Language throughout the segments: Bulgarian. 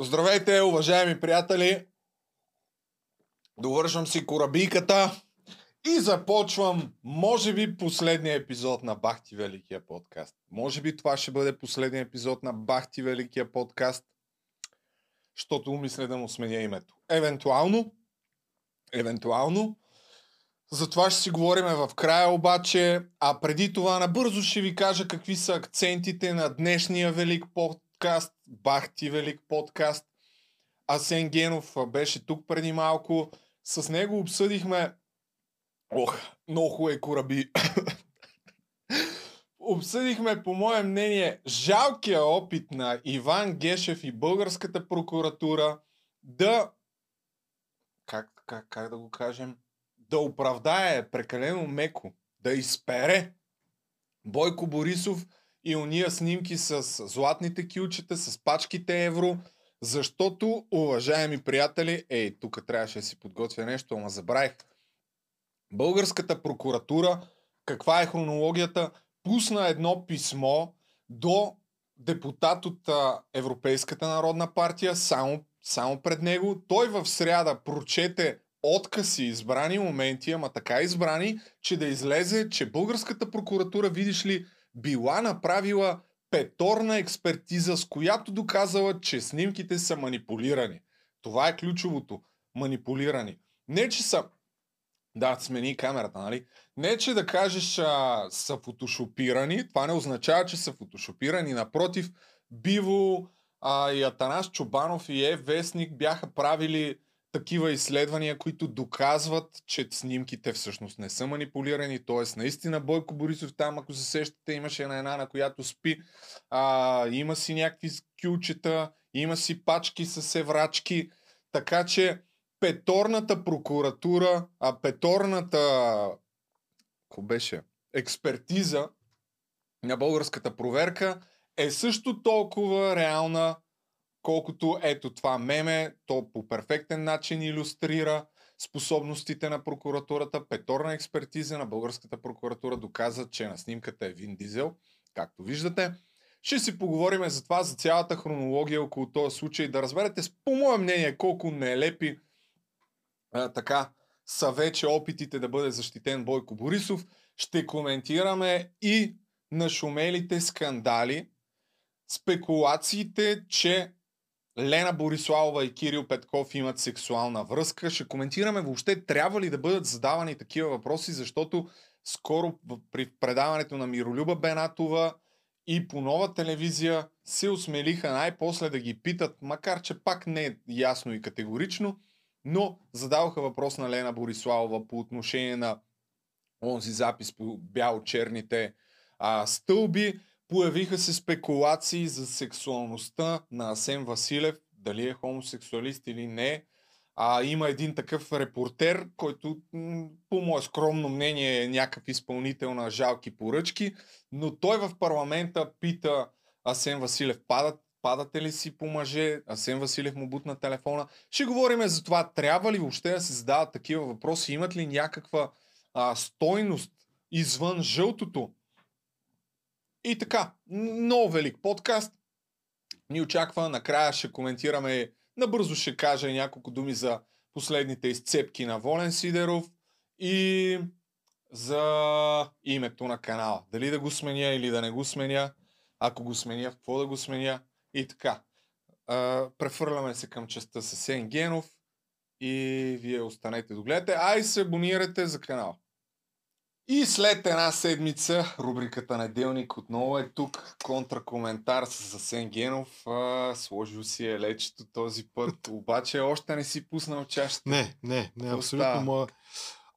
Здравейте, уважаеми приятели! Довършвам си корабийката и започвам, може би, последния епизод на Бахти Великия подкаст. Може би това ще бъде последния епизод на Бахти Великия подкаст, защото умисля да му сменя името. Евентуално, евентуално, за това ще си говорим в края обаче, а преди това набързо ще ви кажа какви са акцентите на днешния велик подкаст, Бахти Велик подкаст. Асен Генов беше тук преди малко. С него обсъдихме... Ох, много хубави кораби. обсъдихме, по мое мнение, жалкия опит на Иван Гешев и българската прокуратура да... Как, как, как да го кажем? Да оправдае прекалено меко, да изпере Бойко Борисов и уния снимки с златните килчета, с пачките евро, защото, уважаеми приятели, ей, тук трябваше да си подготвя нещо, ама забравих. Българската прокуратура, каква е хронологията, пусна едно писмо до депутат от Европейската народна партия, само, само пред него. Той в сряда прочете откази, избрани моменти, ама така избрани, че да излезе, че българската прокуратура, видиш ли, била направила петорна експертиза, с която доказала, че снимките са манипулирани. Това е ключовото. Манипулирани. Не, че са... Да, смени камерата, нали? Не, че да кажеш а, са фотошопирани, това не означава, че са фотошопирани. Напротив, Биво а, и Атанас Чобанов и Е Вестник бяха правили такива изследвания, които доказват, че снимките всъщност не са манипулирани. Т.е. наистина Бойко Борисов там, ако се сещате, имаше една, една на която спи. А, има си някакви кючета, има си пачки с еврачки. Така че петорната прокуратура, а петорната ако беше експертиза на българската проверка е също толкова реална, колкото ето това меме, то по перфектен начин иллюстрира способностите на прокуратурата. Петорна експертиза на българската прокуратура доказа, че на снимката е Вин Дизел, както виждате. Ще си поговорим за това, за цялата хронология около този случай, да разберете по мое мнение колко нелепи а, така са вече опитите да бъде защитен Бойко Борисов. Ще коментираме и нашумелите скандали, спекулациите, че Лена Бориславова и Кирил Петков имат сексуална връзка. Ще коментираме въобще трябва ли да бъдат задавани такива въпроси, защото скоро при предаването на Миролюба Бенатова и по нова телевизия се осмелиха най-после да ги питат, макар че пак не е ясно и категорично, но задаваха въпрос на Лена Бориславова по отношение на онзи запис по бяло-черните а, стълби. Появиха се спекулации за сексуалността на Асен Василев, дали е хомосексуалист или не. А, има един такъв репортер, който по мое скромно мнение е някакъв изпълнител на жалки поръчки, но той в парламента пита Асен Василев, падат, падате ли си по мъже? Асен Василев му бутна телефона. Ще говорим за това, трябва ли въобще да се задават такива въпроси, имат ли някаква а, стойност извън жълтото, и така, много велик подкаст. Ни очаква, накрая ще коментираме, набързо ще кажа няколко думи за последните изцепки на Волен Сидеров и за името на канала. Дали да го сменя или да не го сменя, ако го сменя, в какво да го сменя и така. префърляме се към частта с Сен Генов и вие останете да гледате. Ай се абонирате за канала. И след една седмица, рубриката Неделник отново е тук. Контракоментар с Асен Генов. А, сложил си е лечето този път, обаче още не си пуснал чашата. Не, не, не, абсолютно моя.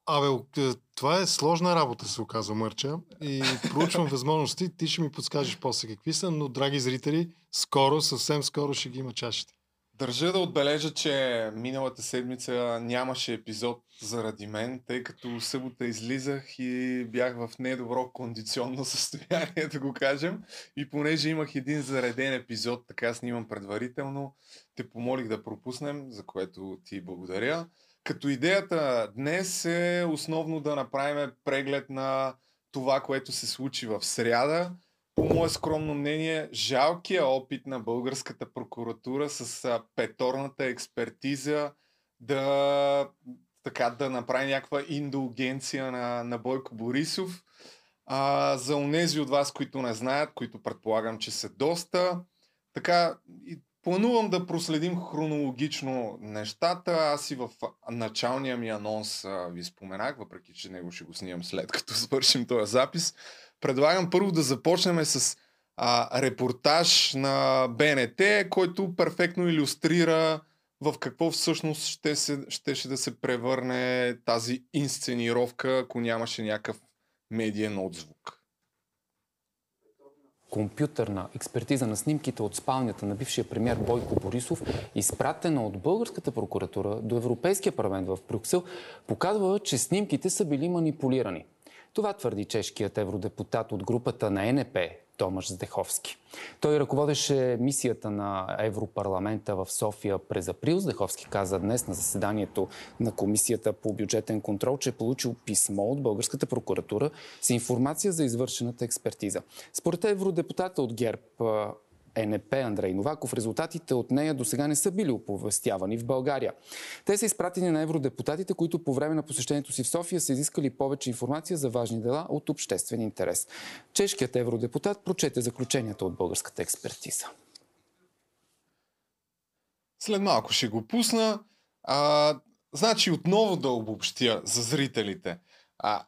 Абе, е, това е сложна работа, се оказва Мърча. И проучвам възможности. Ти ще ми подскажеш после какви са, но, драги зрители, скоро, съвсем скоро ще ги има чашите. Държа да отбележа, че миналата седмица нямаше епизод заради мен, тъй като събота излизах и бях в недобро кондиционно състояние, да го кажем. И понеже имах един зареден епизод, така снимам предварително, те помолих да пропуснем, за което ти благодаря. Като идеята днес е основно да направим преглед на това, което се случи в сряда, по мое скромно мнение, жалкия опит на българската прокуратура с а, петорната експертиза да, така, да направи някаква индулгенция на, на Бойко Борисов. А, за онези от вас, които не знаят, които предполагам, че са доста, така, и планувам да проследим хронологично нещата. Аз и в началния ми анонс а, ви споменах, въпреки че него ще го снимам след като свършим този запис. Предлагам първо да започнем с а, репортаж на БНТ, който перфектно иллюстрира в какво всъщност ще се, щеше да се превърне тази инсценировка, ако нямаше някакъв медиен отзвук компютърна експертиза на снимките от спалнята на бившия премьер Бойко Борисов, изпратена от българската прокуратура до Европейския парламент в Брюксел, показва, че снимките са били манипулирани. Това твърди чешкият евродепутат от групата на НП Томаш Здеховски. Той ръководеше мисията на Европарламента в София през април. Здеховски каза днес на заседанието на Комисията по бюджетен контрол, че е получил писмо от българската прокуратура с информация за извършената експертиза. Според евродепутата от ГЕРБ ЕНП Андрей Новаков, резултатите от нея до сега не са били оповестявани в България. Те са изпратени на евродепутатите, които по време на посещението си в София са изискали повече информация за важни дела от обществен интерес. Чешкият евродепутат прочете заключенията от българската експертиза. След малко ще го пусна. А, значи отново да обобщя за зрителите. А,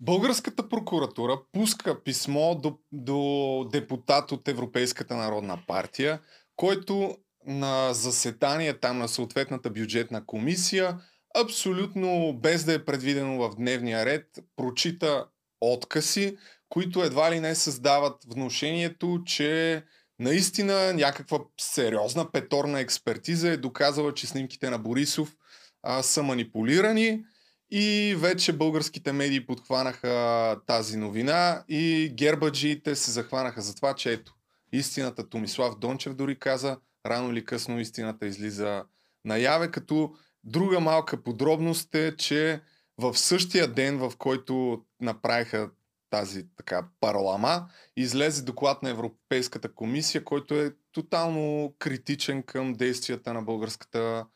Българската прокуратура пуска писмо до, до депутат от Европейската народна партия, който на заседание там на съответната бюджетна комисия, абсолютно без да е предвидено в дневния ред, прочита откази, които едва ли не създават внушението, че наистина някаква сериозна петорна експертиза е доказала, че снимките на Борисов а, са манипулирани и вече българските медии подхванаха тази новина и гербаджиите се захванаха за това, че ето, истината Томислав Дончев дори каза, рано или късно истината излиза наяве, като друга малка подробност е, че в същия ден, в който направиха тази така парлама, излезе доклад на Европейската комисия, който е тотално критичен към действията на българската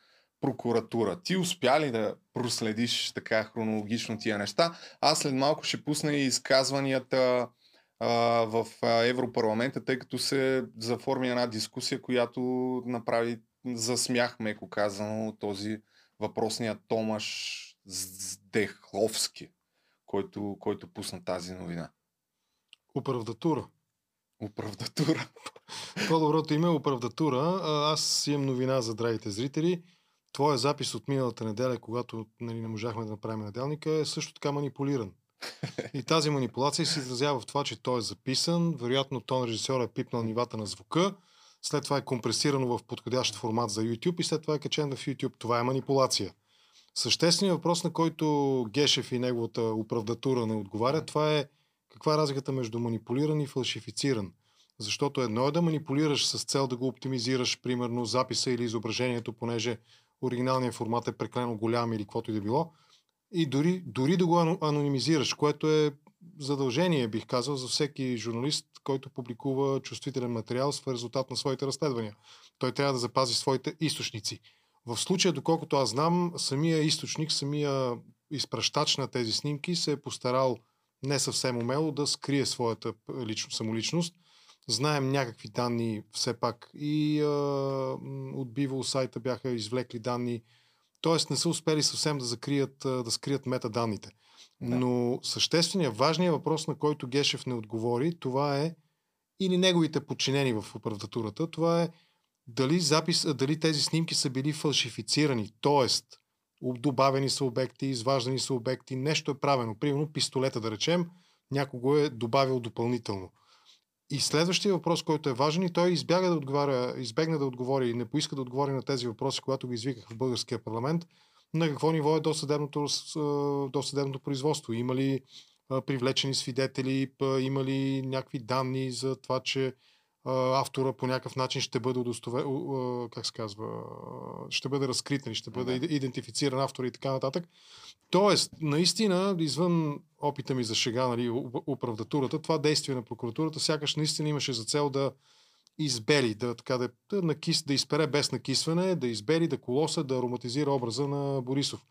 прокуратура. Ти успя ли да проследиш така хронологично тия неща? Аз след малко ще пусна и изказванията а, в Европарламента, тъй като се заформи една дискусия, която направи за смях, меко казано, този въпросният Томаш Здехловски, който, който пусна тази новина. Оправдатура. Оправдатура. По-доброто име е оправдатура. Аз имам новина за драгите зрители твоя запис от миналата неделя, когато нали, не можахме да направим неделника, е също така манипулиран. И тази манипулация се изразява в това, че той е записан, вероятно тон режисьор е пипнал нивата на звука, след това е компресирано в подходящ формат за YouTube и след това е качен в YouTube. Това е манипулация. Същественият въпрос, на който Гешев и неговата оправдатура не отговаря, това е каква е разликата между манипулиран и фалшифициран. Защото едно е да манипулираш с цел да го оптимизираш, примерно записа или изображението, понеже оригиналният формат е преклено голям или каквото и да било. И дори, дори да го анонимизираш, което е задължение, бих казал, за всеки журналист, който публикува чувствителен материал в резултат на своите разследвания. Той трябва да запази своите източници. В случая, доколкото аз знам, самия източник, самия изпращач на тези снимки се е постарал не съвсем умело да скрие своята лично, самоличност знаем някакви данни все пак и а, от Биво сайта бяха извлекли данни, т.е. не са успели съвсем да закрият, да скрият метаданните. Да. Но същественият, важният въпрос, на който Гешев не отговори, това е или неговите подчинени в оправдатурата, това е дали, запис, дали тези снимки са били фалшифицирани, т.е. добавени са обекти, изваждани са обекти, нещо е правено. Примерно пистолета, да речем, някого е добавил допълнително. И следващия въпрос, който е важен и той избяга да отговаря, избегна да отговори и не поиска да отговори на тези въпроси, когато го извиках в българския парламент, на какво ниво е досъдебното, досъдебното производство. Има ли привлечени свидетели, има ли някакви данни за това, че автора по някакъв начин ще бъде удостове, как се казва, ще бъде разкрит, нали, ще бъде идентифициран автор и така нататък. Тоест, наистина, извън опита ми за шега, нали, управдатурата, това действие на прокуратурата сякаш наистина имаше за цел да избели, да, така, да, да, накис, да изпере без накисване, да избели, да колоса, да ароматизира образа на Борисов.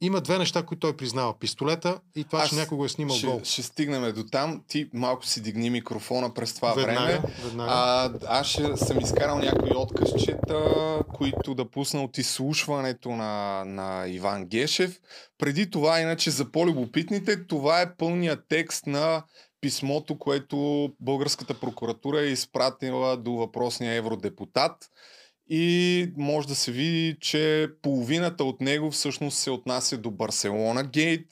Има две неща, които той признава. Пистолета и това, Аз че някой го е снимал ще, гол. Ще стигнем до там. Ти малко си дигни микрофона през това веднага, време. Веднага. А, аз ще съм изкарал някои откъсчета, които да пусна от изслушването на, на Иван Гешев. Преди това, иначе за по-любопитните, това е пълният текст на писмото, което българската прокуратура е изпратила до въпросния евродепутат и може да се види, че половината от него всъщност се отнася до Барселона Гейт.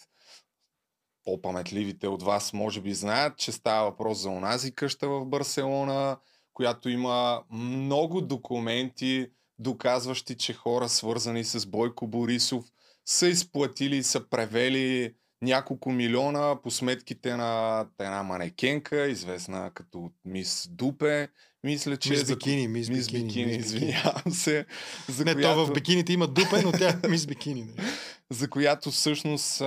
По-паметливите от вас може би знаят, че става въпрос за онази къща в Барселона, която има много документи, доказващи, че хора свързани с Бойко Борисов са изплатили и са превели няколко милиона по сметките на една манекенка, известна като Мис Дупе. Мисля, че мис бикини, мис, мис бикини, бикини, извинявам се. За не, която... то в бикините има дупе, но тя е мис бикини. Не? за която всъщност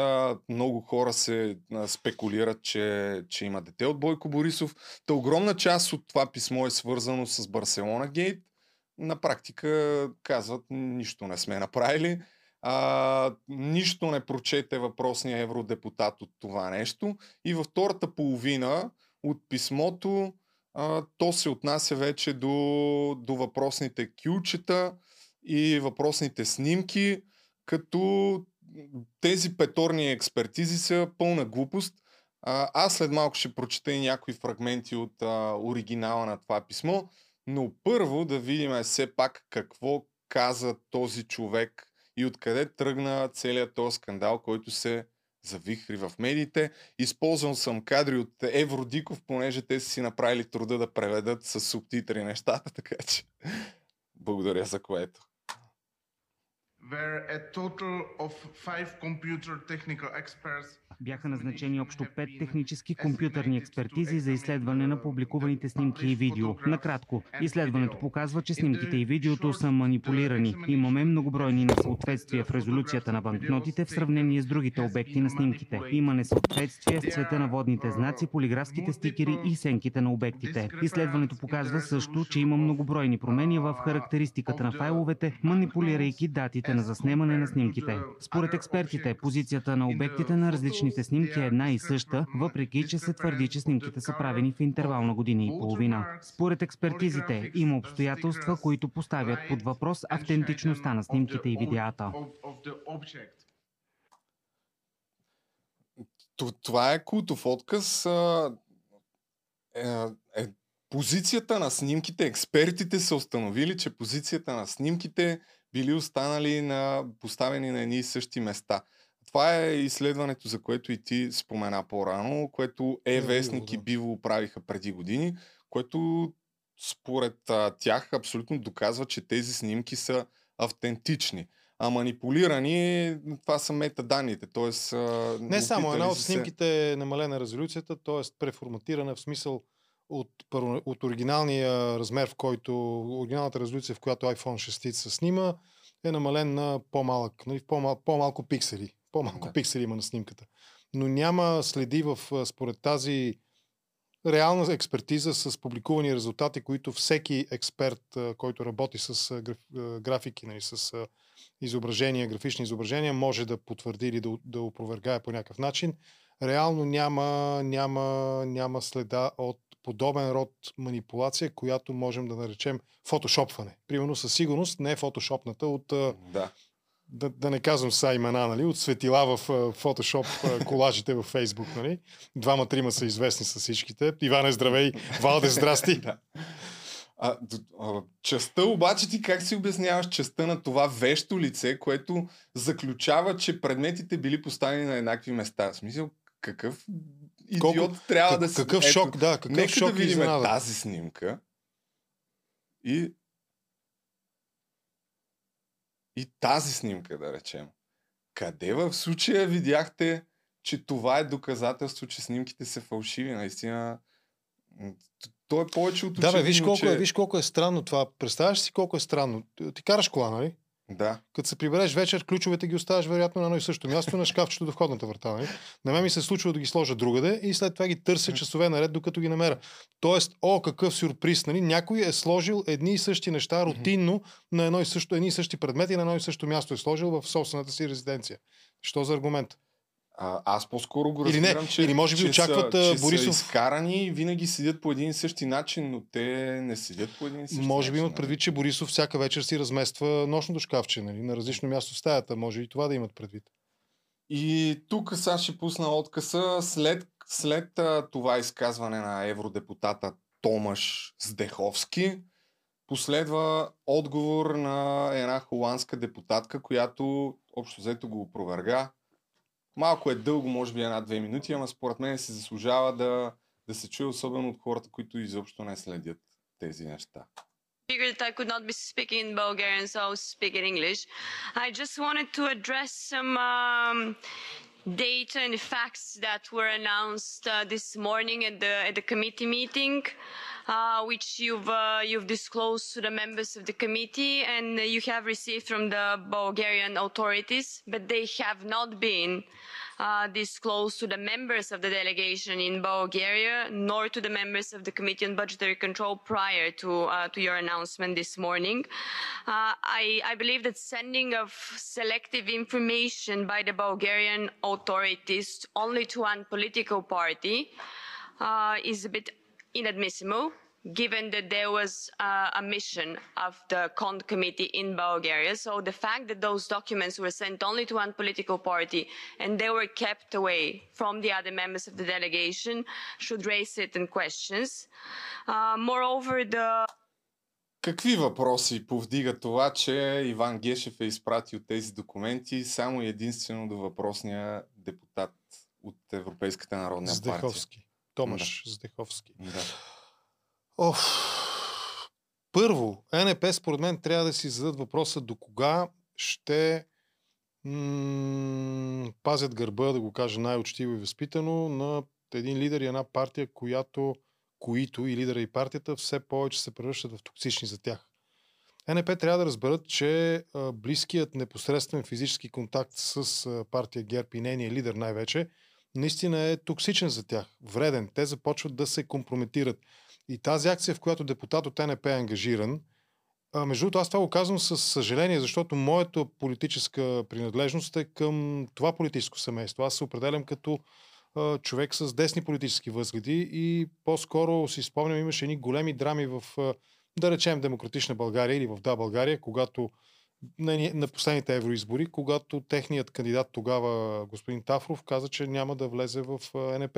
много хора се спекулират, че, че има дете от Бойко Борисов. Та огромна част от това писмо е свързано с Барселона Гейт. На практика казват, нищо не сме направили. А, нищо не прочете въпросния евродепутат от това нещо. И във втората половина от писмото а, то се отнася вече до, до въпросните кючета и въпросните снимки, като тези петорни експертизи са пълна глупост. А, аз след малко ще прочета и някои фрагменти от а, оригинала на това писмо, но първо да видим все пак какво каза този човек и откъде тръгна целият този скандал, който се завихри в медиите. Използвам съм кадри от Евродиков, понеже те си направили труда да преведат с субтитри нещата, така че благодаря за което. Where a total of five computer technical experts бяха назначени общо пет технически компютърни експертизи за изследване на публикуваните снимки и видео. Накратко, изследването показва, че снимките и видеото са манипулирани. Имаме многобройни несъответствия в резолюцията на банкнотите в сравнение с другите обекти на снимките. Има несъответствие в цвета на водните знаци, полиграфските стикери и сенките на обектите. Изследването показва също, че има многобройни промени в характеристиката на файловете, манипулирайки датите на заснемане на снимките. Според експертите, позицията на обектите на различни различните снимки е една и съща, въпреки че се твърди, че снимките са правени в интервал на години и половина. Според експертизите има обстоятелства, които поставят под въпрос автентичността на снимките и видеята. Това е култов отказ. Е, е, позицията на снимките, експертите са установили, че позицията на снимките били останали на, поставени на едни и същи места. Това е изследването, за което и ти спомена по-рано, което е вестник и Биво правиха преди години, което според а, тях абсолютно доказва, че тези снимки са автентични. А манипулирани, това са метаданните. Тоест, Не само, една от снимките е намалена резолюцията, т.е. преформатирана в смисъл от, от оригиналния размер, в който, оригиналната резолюция, в която iPhone 6 се снима, е намален на по-малък, нали, по-мал, по-малко пиксели. По-малко да. пиксели има на снимката. Но няма следи в, според тази реална експертиза с публикувани резултати, които всеки експерт, който работи с графики, нали, с изображения, графични изображения, може да потвърди или да, да опровергае по някакъв начин. Реално няма, няма, няма следа от подобен род манипулация, която можем да наречем фотошопване. Примерно със сигурност не е фотошопната от да да, да не казвам са имена, нали, от светила в Photoshop колажите в Facebook. Нали. Двама-трима са известни с всичките. Иване, здравей! Валде, здрасти! да. А, а, частта обаче ти как си обясняваш частта на това вещо лице, което заключава, че предметите били поставени на еднакви места? В смисъл, какъв идиот Колко, трябва да си... Какъв шок, Ето, да, какъв нека шок да видим тази снимка и и тази снимка, да речем. Къде в случая видяхте, че това е доказателство, че снимките са фалшиви? Наистина, То е повече от Да, бе, виж очевидно, колко, че... е, виж колко е странно това. Представяш си колко е странно. Ти караш кола, нали? Да. Като се прибереш вечер, ключовете ги оставяш вероятно на едно и също място на шкафчето до входната врата. Нали? На мен ми се случва да ги сложа другаде и след това ги търся часове наред, докато ги намеря. Тоест, о, какъв сюрприз, нали? Някой е сложил едни и същи неща рутинно на едно и също, едни и същи предмети на едно и също място е сложил в собствената си резиденция. Що за аргумент? А, аз по-скоро го Или не, разбирам, че, или може би че очакват, са, че Борисов- са изкарани и винаги седят по един и същи начин, но те не седят по един и същи Може би имат предвид, че Борисов всяка вечер си размества нощното шкафче, нали? на различно място в стаята. Може и това да имат предвид. И тук сега ще пусна откъса след, след а, това изказване на евродепутата Томаш Здеховски. Последва отговор на една холандска депутатка, която общо взето го опроверга. Малко е дълго, може би една-две минути, ама според мен се заслужава да, да се чуе, особено от хората, които изобщо не следят тези неща. figured I could not be speaking in Bulgarian, so I was speaking English. I just wanted to address some um, data and facts that were announced uh, this morning at the at the committee meeting, uh, which you've uh, you've disclosed to the members of the committee and uh, you have received from the Bulgarian authorities, but they have not been uh, disclosed to the members of the delegation in Bulgaria, nor to the members of the Committee on Budgetary Control prior to, uh, to your announcement this morning. Uh, I, I believe that sending of selective information by the Bulgarian authorities only to one political party uh, is a bit inadmissible given that there was uh, a mission of the CONT committee in Bulgaria. So the fact that those documents were sent only to one political party and they were kept away from the other members of the delegation should raise certain questions. Uh, moreover, the Какви въпроси повдига това, че Иван Гешев е изпратил тези документи само и единствено до въпросния депутат от Европейската народна партия? Здеховски. Томаш Здеховски. Да. Оф. Първо, НП според мен трябва да си зададат въпроса до кога ще м- пазят гърба, да го кажа най-учтиво и възпитано, на един лидер и една партия, която, които и лидера и партията все повече се превръщат в токсични за тях. НП трябва да разберат, че близкият непосредствен физически контакт с партия ГЕРБ и нейния лидер най-вече, наистина е токсичен за тях, вреден. Те започват да се компрометират. И тази акция, в която депутат от НП е ангажиран, а, между другото, аз това го казвам с съжаление, защото моята политическа принадлежност е към това политическо семейство. Аз се определям като а, човек с десни политически възгледи и по-скоро си спомням, имаше едни големи драми в, а, да речем, Демократична България или в Да България, когато на, на последните евроизбори, когато техният кандидат тогава, господин Тафров, каза, че няма да влезе в НП,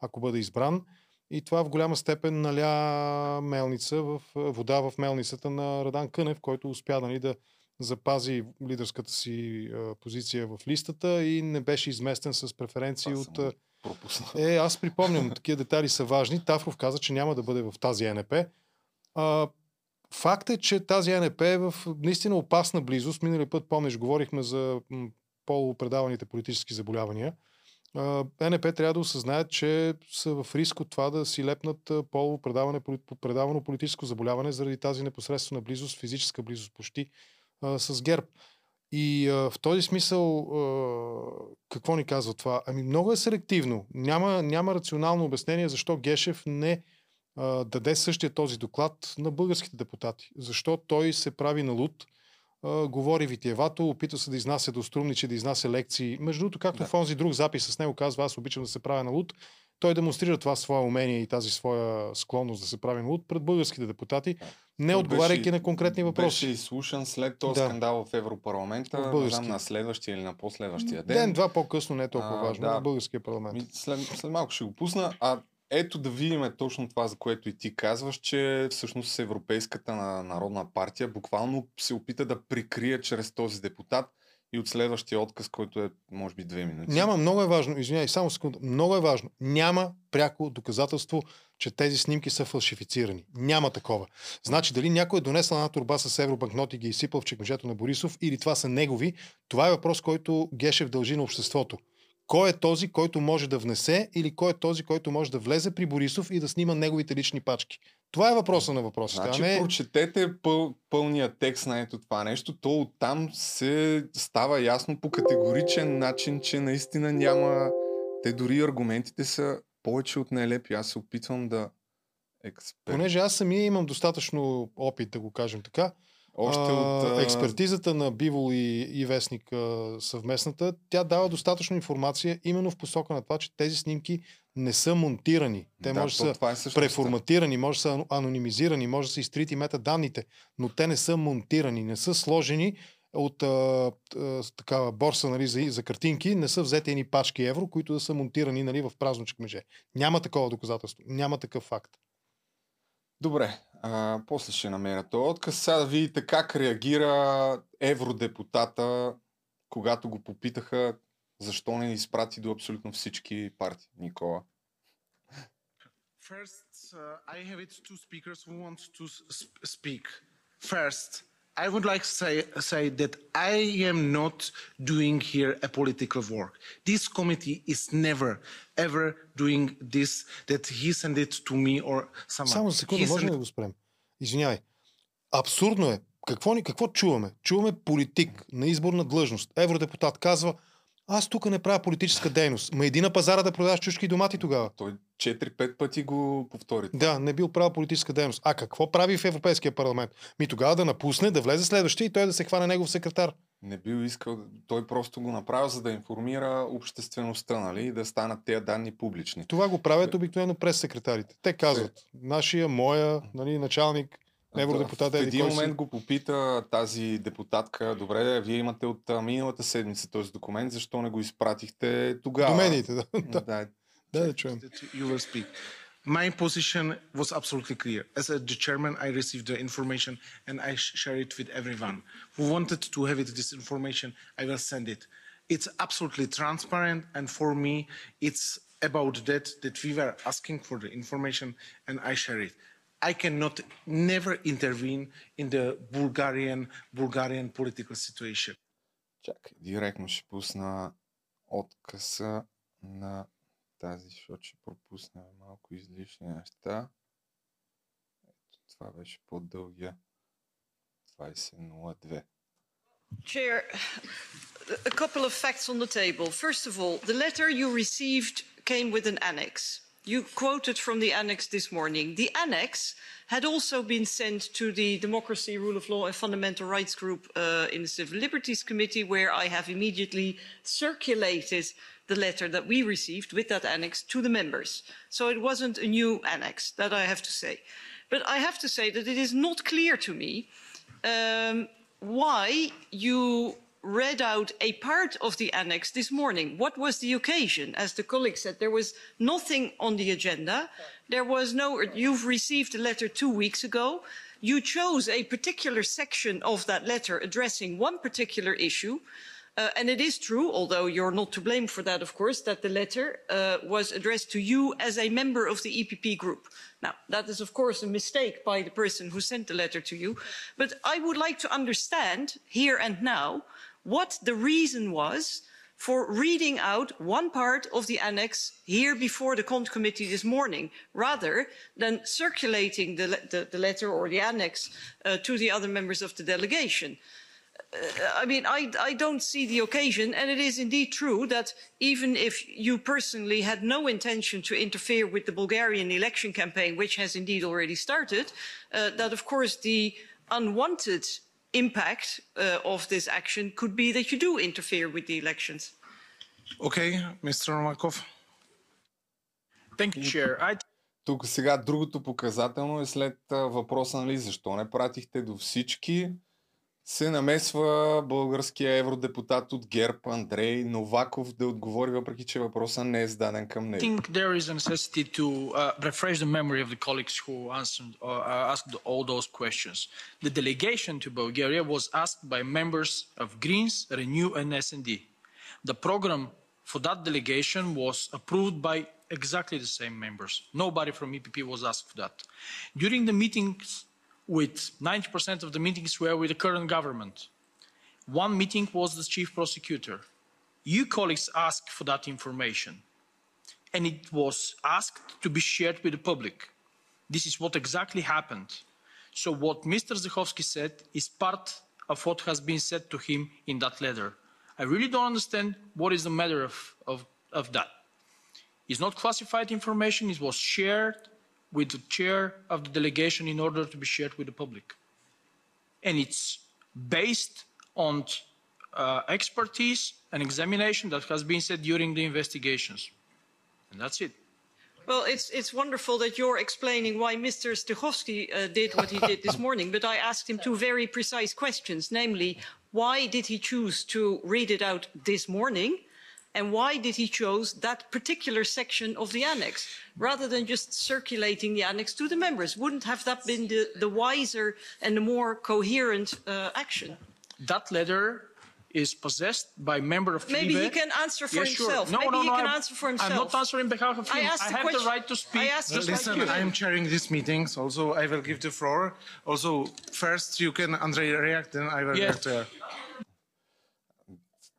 ако бъде избран. И това в голяма степен наля мелница в, вода в мелницата на Радан Кънев, който успя нали, да запази лидерската си а, позиция в листата и не беше изместен с преференции от... съм а, Пропуснал. Е, аз припомням, такива детали са важни. Тафров каза, че няма да бъде в тази НП. А, факт е, че тази НП е в наистина опасна близост. Миналия път, помниш, говорихме за полупредаваните политически заболявания. НП трябва да осъзнаят, че са в риск от това да си лепнат поли- предавано политическо заболяване заради тази непосредствена близост, физическа близост почти с ГЕРБ. И в този смисъл, какво ни казва това? Ами много е селективно. Няма, няма рационално обяснение защо Гешев не а, даде същия този доклад на българските депутати. Защо той се прави на луд, а, говори витиевато, опитва се да изнася до струмниче, да изнася лекции. Между другото, както Да. в онзи друг запис с него казва, аз обичам да се правя на луд, той демонстрира това свое умение и тази своя склонност да се прави на луд пред българските депутати, не Той отговаряйки беше- на конкретни въпроси. Беше изслушан след този Да. скандал в Европарламента, В не знам на следващия или на последващия ден. Ден-два по-късно не е толкова А, важно. да. В българския парламент. След, след малко ще го пусна. А ето да видим точно това, за което и ти казваш, че всъщност Европейската на- народна партия буквално се опита да прикрие чрез този депутат и от следващия отказ, който е може би две минути. Няма, много е важно, извинявай, само секунда, много е важно. Няма пряко доказателство, че тези снимки са фалшифицирани. Няма такова. Значи дали някой е донесъл една турба с евробанкноти и ги е изсипал в чекмеджето на Борисов или това са негови, това е въпрос, който Гешев дължи на обществото. Кой е този, който може да внесе или кой е този, който може да влезе при Борисов и да снима неговите лични пачки. Това е въпроса на въпросите. Значи, а не... прочетете пъл, пълния текст на ето това нещо, то оттам се става ясно по категоричен начин, че наистина няма... Те дори аргументите са повече от нелепи. Аз се опитвам да експерт. Понеже аз самия имам достатъчно опит, да го кажем така, Още от... а, експертизата на Бивол и, и Вестник а, съвместната, тя дава достатъчно информация именно в посока на това, че тези снимки не са монтирани. Те да, може да са е преформатирани, може да са анонимизирани, може да са изтрити метаданните, но те не са монтирани, не са сложени от а, а, такава борса нали, за, за картинки, не са взети едни пачки евро, които да са монтирани нали, в празно чекмеже. Няма такова доказателство, няма такъв факт. Добре, а, после ще намеря този отказ. Сега да видите как реагира евродепутата, когато го попитаха защо не изпрати до абсолютно всички партии, Никола. First, uh, I have it two speakers who want to speak. First, I would like to say, say that I am not doing here a political work. This committee is never, ever doing this, that he sent it to me or someone. Само за секунда, He може ли sent да го спрем? Извинявай. Абсурдно е. Какво, ни, какво чуваме? Чуваме политик на изборна длъжност. Евродепутат казва, аз тук не правя политическа дейност. Ма иди на пазара да продаваш чушки и домати тогава. Той 4-5 пъти го повтори. Да, не бил правил политическа дейност. А какво прави в Европейския парламент? Ми тогава да напусне, да влезе следващия и той да се хване негов секретар. Не бил искал, той просто го направил, за да информира обществеността, нали, и да станат тези данни публични. Това го правят обикновено през секретарите. Те казват, нашия, моя, нали, началник, евродепутат В еди един кой си. момент го попита тази депутатка, добре, вие имате от миналата седмица този документ, защо не го изпратихте тогава? До медиите, да. да. Да, Да, да чуем. that you will speak. My position was absolutely clear. As a, the chairman, I received the information and I sh- share it with everyone. Who wanted to have it, this information, I will send it. It's absolutely transparent, and for me, it's about that that we were asking for the information and I share it. I cannot never intervene in the Bulgarian Bulgarian political situation. Чакай, директно ще пусна откъса на тази, защото ще пропусна малко излишни неща. Ето, това беше по-дългия. 20.02. Chair, a couple of facts on the table. First of all, the letter you received came with an annex. You quoted from the annex this morning. The annex had also been sent to the Democracy, Rule of Law and Fundamental Rights Group uh, in the Civil Liberties Committee, where I have immediately circulated the letter that we received with that annex to the members. So it wasn't a new annex, that I have to say. But I have to say that it is not clear to me um, why you read out a part of the annex this morning. What was the occasion? As the colleague said, there was nothing on the agenda. There was no, you've received a letter two weeks ago. You chose a particular section of that letter addressing one particular issue. Uh, and it is true, although you're not to blame for that, of course, that the letter uh, was addressed to you as a member of the EPP group. Now, that is, of course, a mistake by the person who sent the letter to you. But I would like to understand here and now what the reason was for reading out one part of the annex here before the Cont Committee this morning, rather than circulating the, the, the letter or the annex uh, to the other members of the delegation. I mean, I, I don't see the occasion, and it is indeed true that even if you personally had no intention to interfere with the Bulgarian election campaign, which has indeed already started, uh, that of course the unwanted impact uh, of this action could be that you do interfere with the elections. Okay, Mr. Romakov. Thank you, Chair. I Тук сега другото показателно е след въпроса, нали, защо не пратихте до всички, се намесва българския евродепутат от ГЕРБ Андрей Новаков да отговори, въпреки че въпросът не е зададен към него. think there is a necessity to uh, refresh the memory of the colleagues who answered uh, asked all those questions. The delegation to Bulgaria was asked by members of Greens, Renew, and SND. The program for that delegation was approved by exactly the same members. Nobody from EPP was asked for that. During the meetings, with 90% of the meetings were with the current government. One meeting was the chief prosecutor. You colleagues asked for that information, and it was asked to be shared with the public. This is what exactly happened. So what Mr. Zachovsky said is part of what has been said to him in that letter. I really don't understand what is the matter of, of, of that. It's not classified information, it was shared with the chair of the delegation in order to be shared with the public. And it's based on uh, expertise and examination that has been said during the investigations. And that's it. Well, it's, it's wonderful that you're explaining why Mr. Stichovsky uh, did what he did this morning, but I asked him two very precise questions, namely, why did he choose to read it out this morning? And why did he choose that particular section of the annex rather than just circulating the annex to the members? Wouldn't have that been the, the wiser and the more coherent uh, action? That letter is possessed by a member of Maybe Libe. he can answer for Yes, sure. himself. No, Maybe no, he no, can I'm- answer for himself. I'm not answering on behalf of I him. asked I the have the right to speak. I asked the just like Listen. I am chairing these meetings. Also, I will give the floor. Also, first you can, Andrei, react, then I will Yes. react.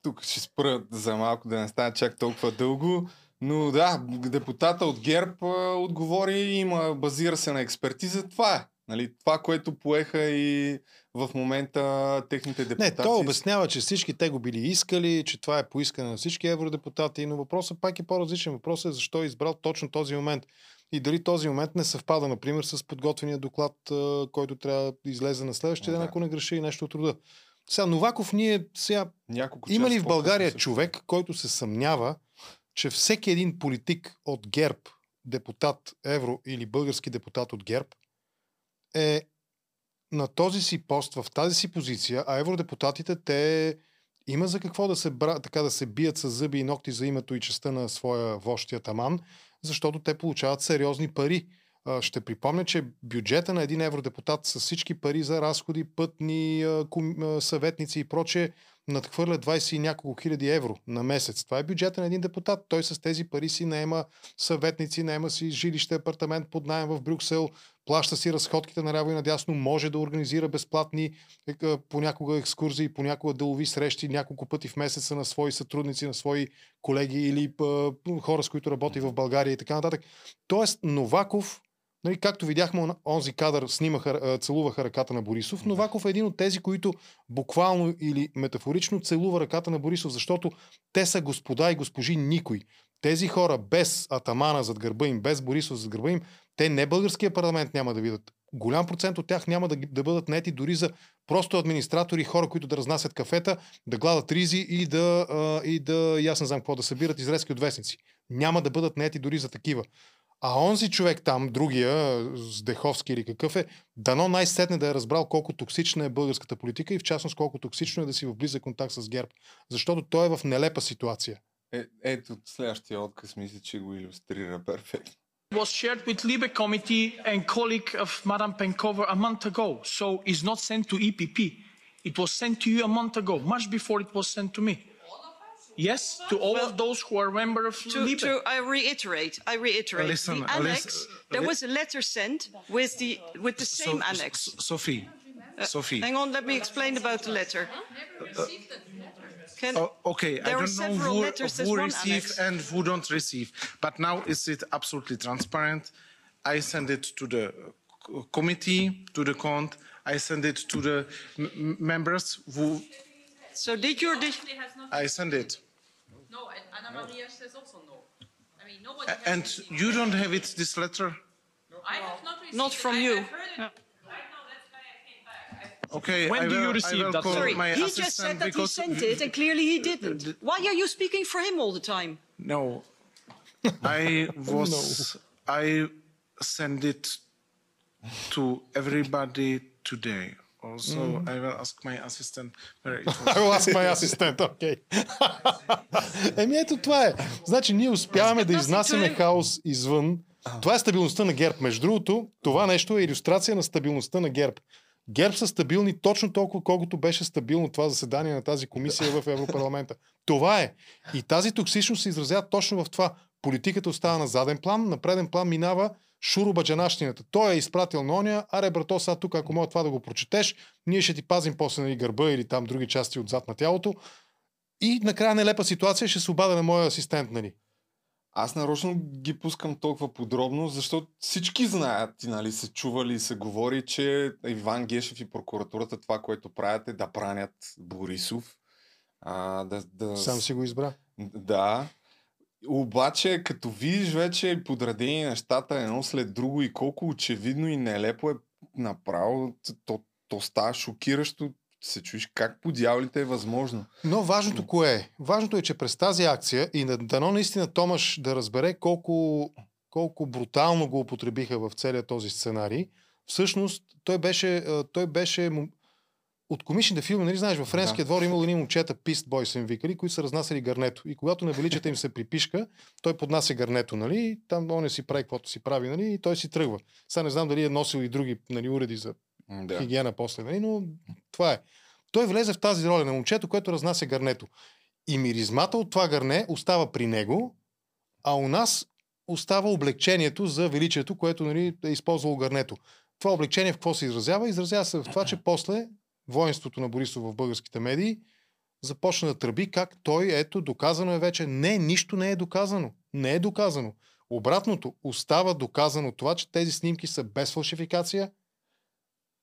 Тук ще спра за малко да не стане чак толкова дълго. Но да, депутата от ГЕРБ а, отговори, има, базира се на експертиза. Това е. Нали, това, което поеха и в момента техните депутати. Не, той обяснява, че всички те го били искали, че това е поискане на всички евродепутати, но въпросът пак е по-различен. Въпросът е защо е избрал точно този момент. И дали този момент не съвпада, например, с подготвения доклад, който трябва да излезе на следващия ден, ако не греши и нещо от рода. Сега, Новаков, ние сега Няколко има ли в България също. човек, който се съмнява, че всеки един политик от ГЕРБ, депутат, евро или български депутат от ГЕРБ, е на този си пост, в тази си позиция, а евродепутатите, те има за какво да се, бра, така да се бият с зъби и ногти за името и честа на своя вождия таман, защото те получават сериозни пари. Ще припомня, че бюджета на един евродепутат с всички пари за разходи, пътни, съветници и прочее, надхвърля 20 и няколко хиляди евро на месец. Това е бюджета на един депутат. Той с тези пари си наема съветници, наема си жилище, апартамент под найем в Брюксел, плаща си разходките наляво и надясно, може да организира безплатни е, к- понякога екскурзии, понякога делови срещи няколко пъти в месеца на свои сътрудници, на свои колеги или хора, с които работи в България и така нататък. Тоест, Новаков, нали, както видяхме, он- онзи кадър снимаха, целуваха ръката на Борисов. Новаков е един от тези, които буквално или метафорично целува ръката на Борисов, защото те са господа и госпожи никой. Тези хора без атамана зад гърба им, без Борисов зад гърба им, те не българския парламент няма да видят. Голям процент от тях няма да, да бъдат нети дори за просто администратори, хора, които да разнасят кафета, да гладат ризи и да, а, и да и аз не знам какво, да събират изрезки от вестници. Няма да бъдат нети дори за такива. А онзи човек там, другия, Здеховски или какъв е, дано най-сетне да е разбрал колко токсична е българската политика и в частност колко токсично е да си в близък контакт с ГЕРБ. Защото той е в нелепа ситуация. Е, ето, следващия отказ мисля, че го иллюстрира перфектно. was shared with Libe committee and colleague of Madame Penkova a month ago. So it's not sent to EPP. It was sent to you a month ago, much before it was sent to me. Yes, to all of those who are member of To, Libe. to, I reiterate, I reiterate. Listen, the uh, annex, listen, uh, there was a letter sent with the with the same So- annex. S- Sophie, Sophie. Hang on, let me explain about the letter. Can, Oh, okay, I There are don't know several who, letters, there's who one receive annex. and who don't receive. But now is it absolutely transparent? I send it to the uh, committee, to the cont. I send it to the m- m- members who so did your did, I send it. No, and Anna Maria says also no. I mean, nobody has And received you don't have it, this letter? I have not received Not it. from I you. have heard it right now, that's why I came back. I- Okay, When I do you will, receive I will that call letter? sorry, my he assistant just said that he because sent it, and clearly he didn't. Why are you speaking for him all the time? No, I was. I send it to everybody today. Also, I will ask my assistant where it was. Аз май асистент, окей. Еми ето това е. Значи ние успяваме да изнасяме хаос извън. Това е стабилността на ГЕРБ. Между другото, това нещо е иллюстрация на стабилността на ГЕРБ. ГЕРБ са стабилни точно толкова, колкото беше стабилно това заседание на тази комисия в Европарламента. Това е. И тази токсичност се изразява точно в това. Политиката остава на заден план, на преден план минава шурубаджанащината. Той е изпратил на оня, аре брато, сега тук, ако мога това да го прочетеш, ние ще ти пазим после нали, гърба или там други части отзад на тялото. И накрая нелепа ситуация ще се обада на моя асистент, нали? Аз нарочно ги пускам толкова подробно, защото всички знаят, и, нали, се чували и се говори, че Иван Гешев и прокуратурата това, което правят е да бранят Борисов. А, да, да... Сам си го избра. Да. Обаче, като видиш вече подредени нещата едно след друго и колко очевидно и нелепо е направо, то, то става шокиращо. Се чуеш как по дяволите е възможно. Но важното кое е? Важното е, че през тази акция и дано наистина Томаш да разбере колко, колко брутално го употребиха в целия този сценарий, всъщност той беше, той беше от комичните филми, нали знаеш, във френския двор имало едни момчета, пист бой са им викали, които са разнасяли гарнето. И когато на величата им се припишка, той поднася гарнето, нали, и там он си прави каквото си прави, нали, и той си тръгва. Сега не знам дали е носил и други нали, уреди за да. Да. хигиена после, нали? но това е. Той влезе в тази роля на момчето, което разнася гарнето. И миризмата от това гарне остава при него, а у нас остава облегчението за величието, което нали, е използвало гарнето. Това облегчение в какво се изразява? Изразява се в това, че после воинството на Борисов в българските медии започна да тръби как той, ето, доказано е вече. Не, нищо не е доказано. Не е доказано. Обратното, остава доказано това, че тези снимки са без фалшификация,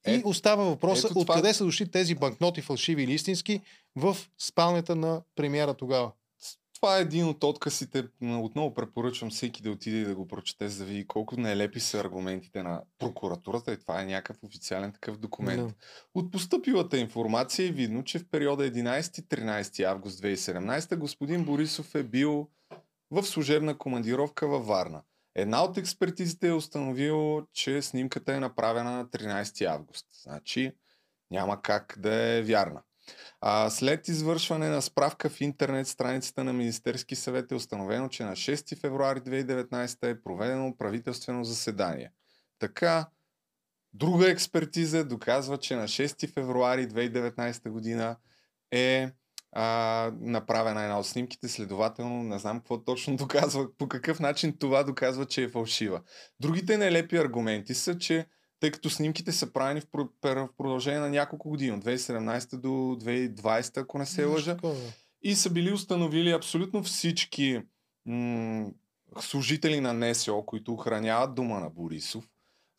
и Е, остава въпроса ето това- откъде са дошли тези банкноти, фалшиви или истински, в спалнята на премиера тогава. Това е един от отказите. Отново препоръчвам всеки да отиде и да го прочете, за да види колко нелепи са аргументите на прокуратурата. И това е някакъв официален такъв документ. Да. От поступилата информация е видно, че в периода 11-13 август 2017 господин Борисов е бил в служебна командировка във Варна. Една от експертизите е установила, че снимката е направена на 13 август. Значи няма как да е вярна. А, след извършване на справка в интернет страницата на Министерски съвет е установено, че на 6 февруари 2019 е проведено правителствено заседание. Така, друга експертиза доказва, че на 6 февруари 2019 година е а, направена една от снимките, следователно не знам какво точно доказва, по какъв начин това доказва, че е фалшива. Другите нелепи аргументи са, че тъй като снимките са правени в, продължение на няколко години, от 2017 до 2020, ако не се лъжа, и са били установили абсолютно всички м- служители на НСО, които охраняват дома на Борисов.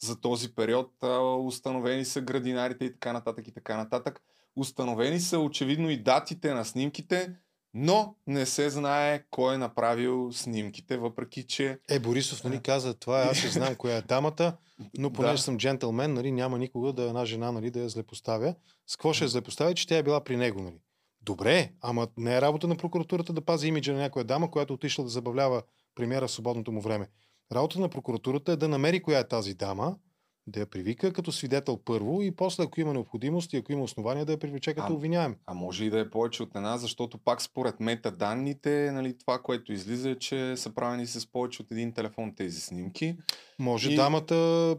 За този период а, установени са градинарите и така нататък и така нататък. Установени са очевидно и датите на снимките, но не се знае кой е направил снимките, въпреки че Е, Борисов нали, каза това, аз ще знам коя е дамата, но понеже Да. съм джентълмен, нали, няма никога да една жена нали, да я злепоставя. С какво ще я злепоставя, че тя е била при него. Нали? Добре, ама не е работа на прокуратурата да пази имиджа на някоя дама, която отишла да забавлява премиера в свободното му време. Работа на прокуратурата е да намери коя е тази дама, да я привика като свидетел първо и после, ако има необходимост и ако има основания, да я привлече като А, обвиняем. А може и да е повече от една, защото пак според метаданните, нали, това, което излиза е, че са правени с повече от един телефон тези снимки. Може И- дамата,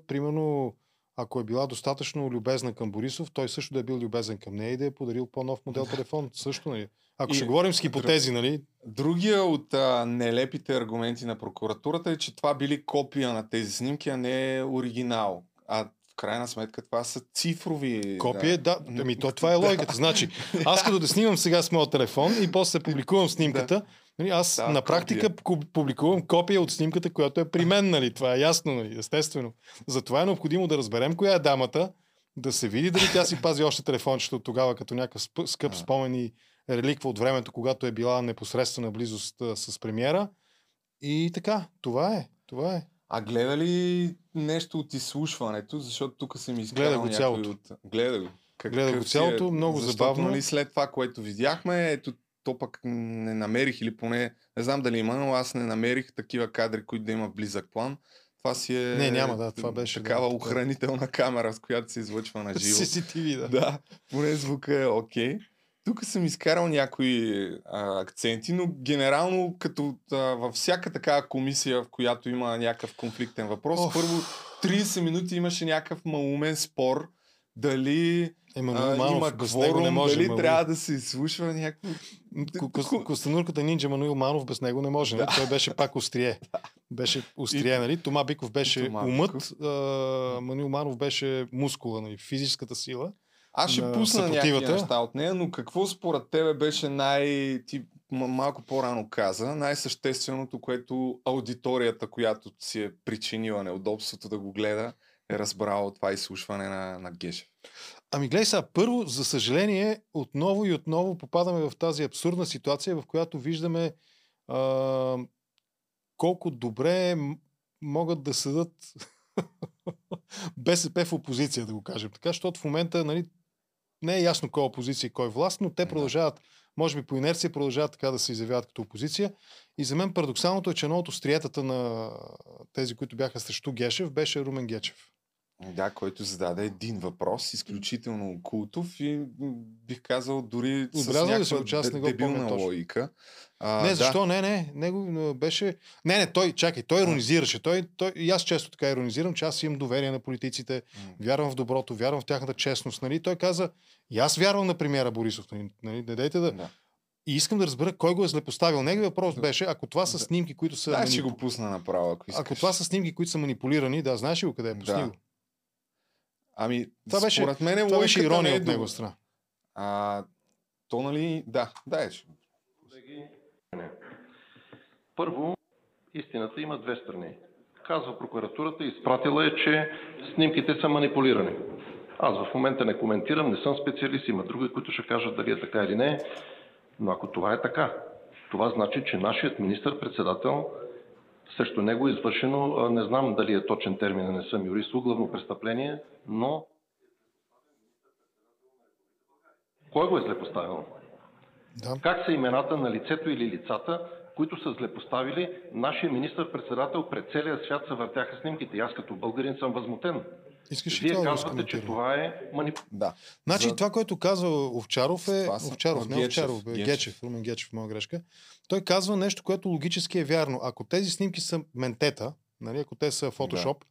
примерно, ако е била достатъчно любезна към Борисов, той също да е бил любезен към нея и да е подарил по-нов модел телефон. Също, нали? Ако И- ще говорим с хипотези, нали? Другия от а, нелепите аргументи на прокуратурата е, че това били копия на тези снимки, а не оригинал. А в крайна сметка това са цифрови. Копие, да. Ами то това е логиката. Значи, аз като да снимам сега с моят телефон и после публикувам снимката, нали, аз Да, на практика ку- публикувам копия от снимката, която е при мен, нали? Това е ясно, нали? Естествено. Затова е необходимо да разберем коя е дамата, да се види дали тя си пази още телефончето от тогава като някакъв скъп спомен и реликва от времето, когато е била непосредствена близост с премиера. И така, това е. Това е. А гледа ли нещо от изслушването? Защото тук се ми изгледа Гледа го цялото. от... Гледа го. Как- Гледа го си цялото, много защото, забавно. Нали, след това, което видяхме, ето то пък не намерих или поне, не знам дали има, но аз не намерих такива кадри, които да има близък план. Това си е Не, няма, да, това беше, такава да, охранителна камера, с която се излъчва на живо. CCTV, да. Да, поне звука е окей. Тук съм изкарал някои а, акценти, но генерално като а, във всяка такава комисия, в която има някакъв конфликтен въпрос, Оф. първо 30 минути имаше някакъв малумен спор дали Емануил а, Манов, има него не кворум, може. дали ма, трябва да се изслушва някакво... Ко- Кос- Костенурката Нинджа Мануил Манов без него не може. Да. Той беше пак острие. Беше острие, нали? Тома Биков беше Тома умът, а, Мануил Манов беше мускула, нали? физическата сила. Аз ще на пусна някакви неща от нея, но какво според тебе беше най... Ти малко по-рано каза, най-същественото, което аудиторията, която си е причинила неудобството да го гледа, е разбрала това изслушване на, на Гешев. Ами гледай сега, първо, за съжаление, отново и отново попадаме в тази абсурдна ситуация, в която виждаме а, колко добре могат да съдат БСП в опозиция, да го кажем така, защото в момента нали, не е ясно кой е опозиция и кой е власт, но те продължават, може би по инерция, продължават така да се изявяват като опозиция. И за мен парадоксалното е, че едно от остриетата на тези, които бяха срещу Гешев, беше Румен Гечев. Да, който зададе един въпрос, изключително култов и бих казал дори с Отбелязал ли някаква? Не го дебилна логика. А, не, да. защо? Не, не. Него беше... Не, не, той, чакай, той иронизираше. Той, той, и аз често така иронизирам, че аз имам доверие на политиците, вярвам в доброто, вярвам в тяхната честност. Нали? Той каза, и аз вярвам на премиера Борисов. Нали? Нали? Не дайте да... Да. И искам да разбера кой го е злепоставил. Неговият въпрос беше, ако това са Да. снимки, които са... Да, ще манипу- го пусна направо, ако искаш. Ако това са снимки, които са манипулирани, да, знаеш ли го къде е? Пусни Да. го. Ами, Това беше- според мен Това беше не ирония е от негова страна. А, то нали, да, да, ще. Първо, истината има две страни. Казва прокуратурата, изпратила е, че снимките са манипулирани. Аз в момента не коментирам, не съм специалист, има други, които ще кажат дали е така или не. Но ако това е така, това значи, че нашият министр-председател срещу него е извършено, не знам дали е точен термин, не съм юрист, углавно престъпление, но кой го е злепоставил? Да. Как са имената на лицето или лицата, които са злепоставили нашия министр-председател пред целия свят се въртяха снимките. И аз като българин съм възмутен. Искаш Вие това да казвате, че това е манипулация. Да. Значи За- това, което казва Овчаров е... Това са- Овчаров, не Гечев, Овчаров, бе, Гечев. Гечев, Румен Гечев, моя грешка. Той казва нещо, което логически е вярно. Ако тези снимки са ментета, нали, ако те са фотошоп,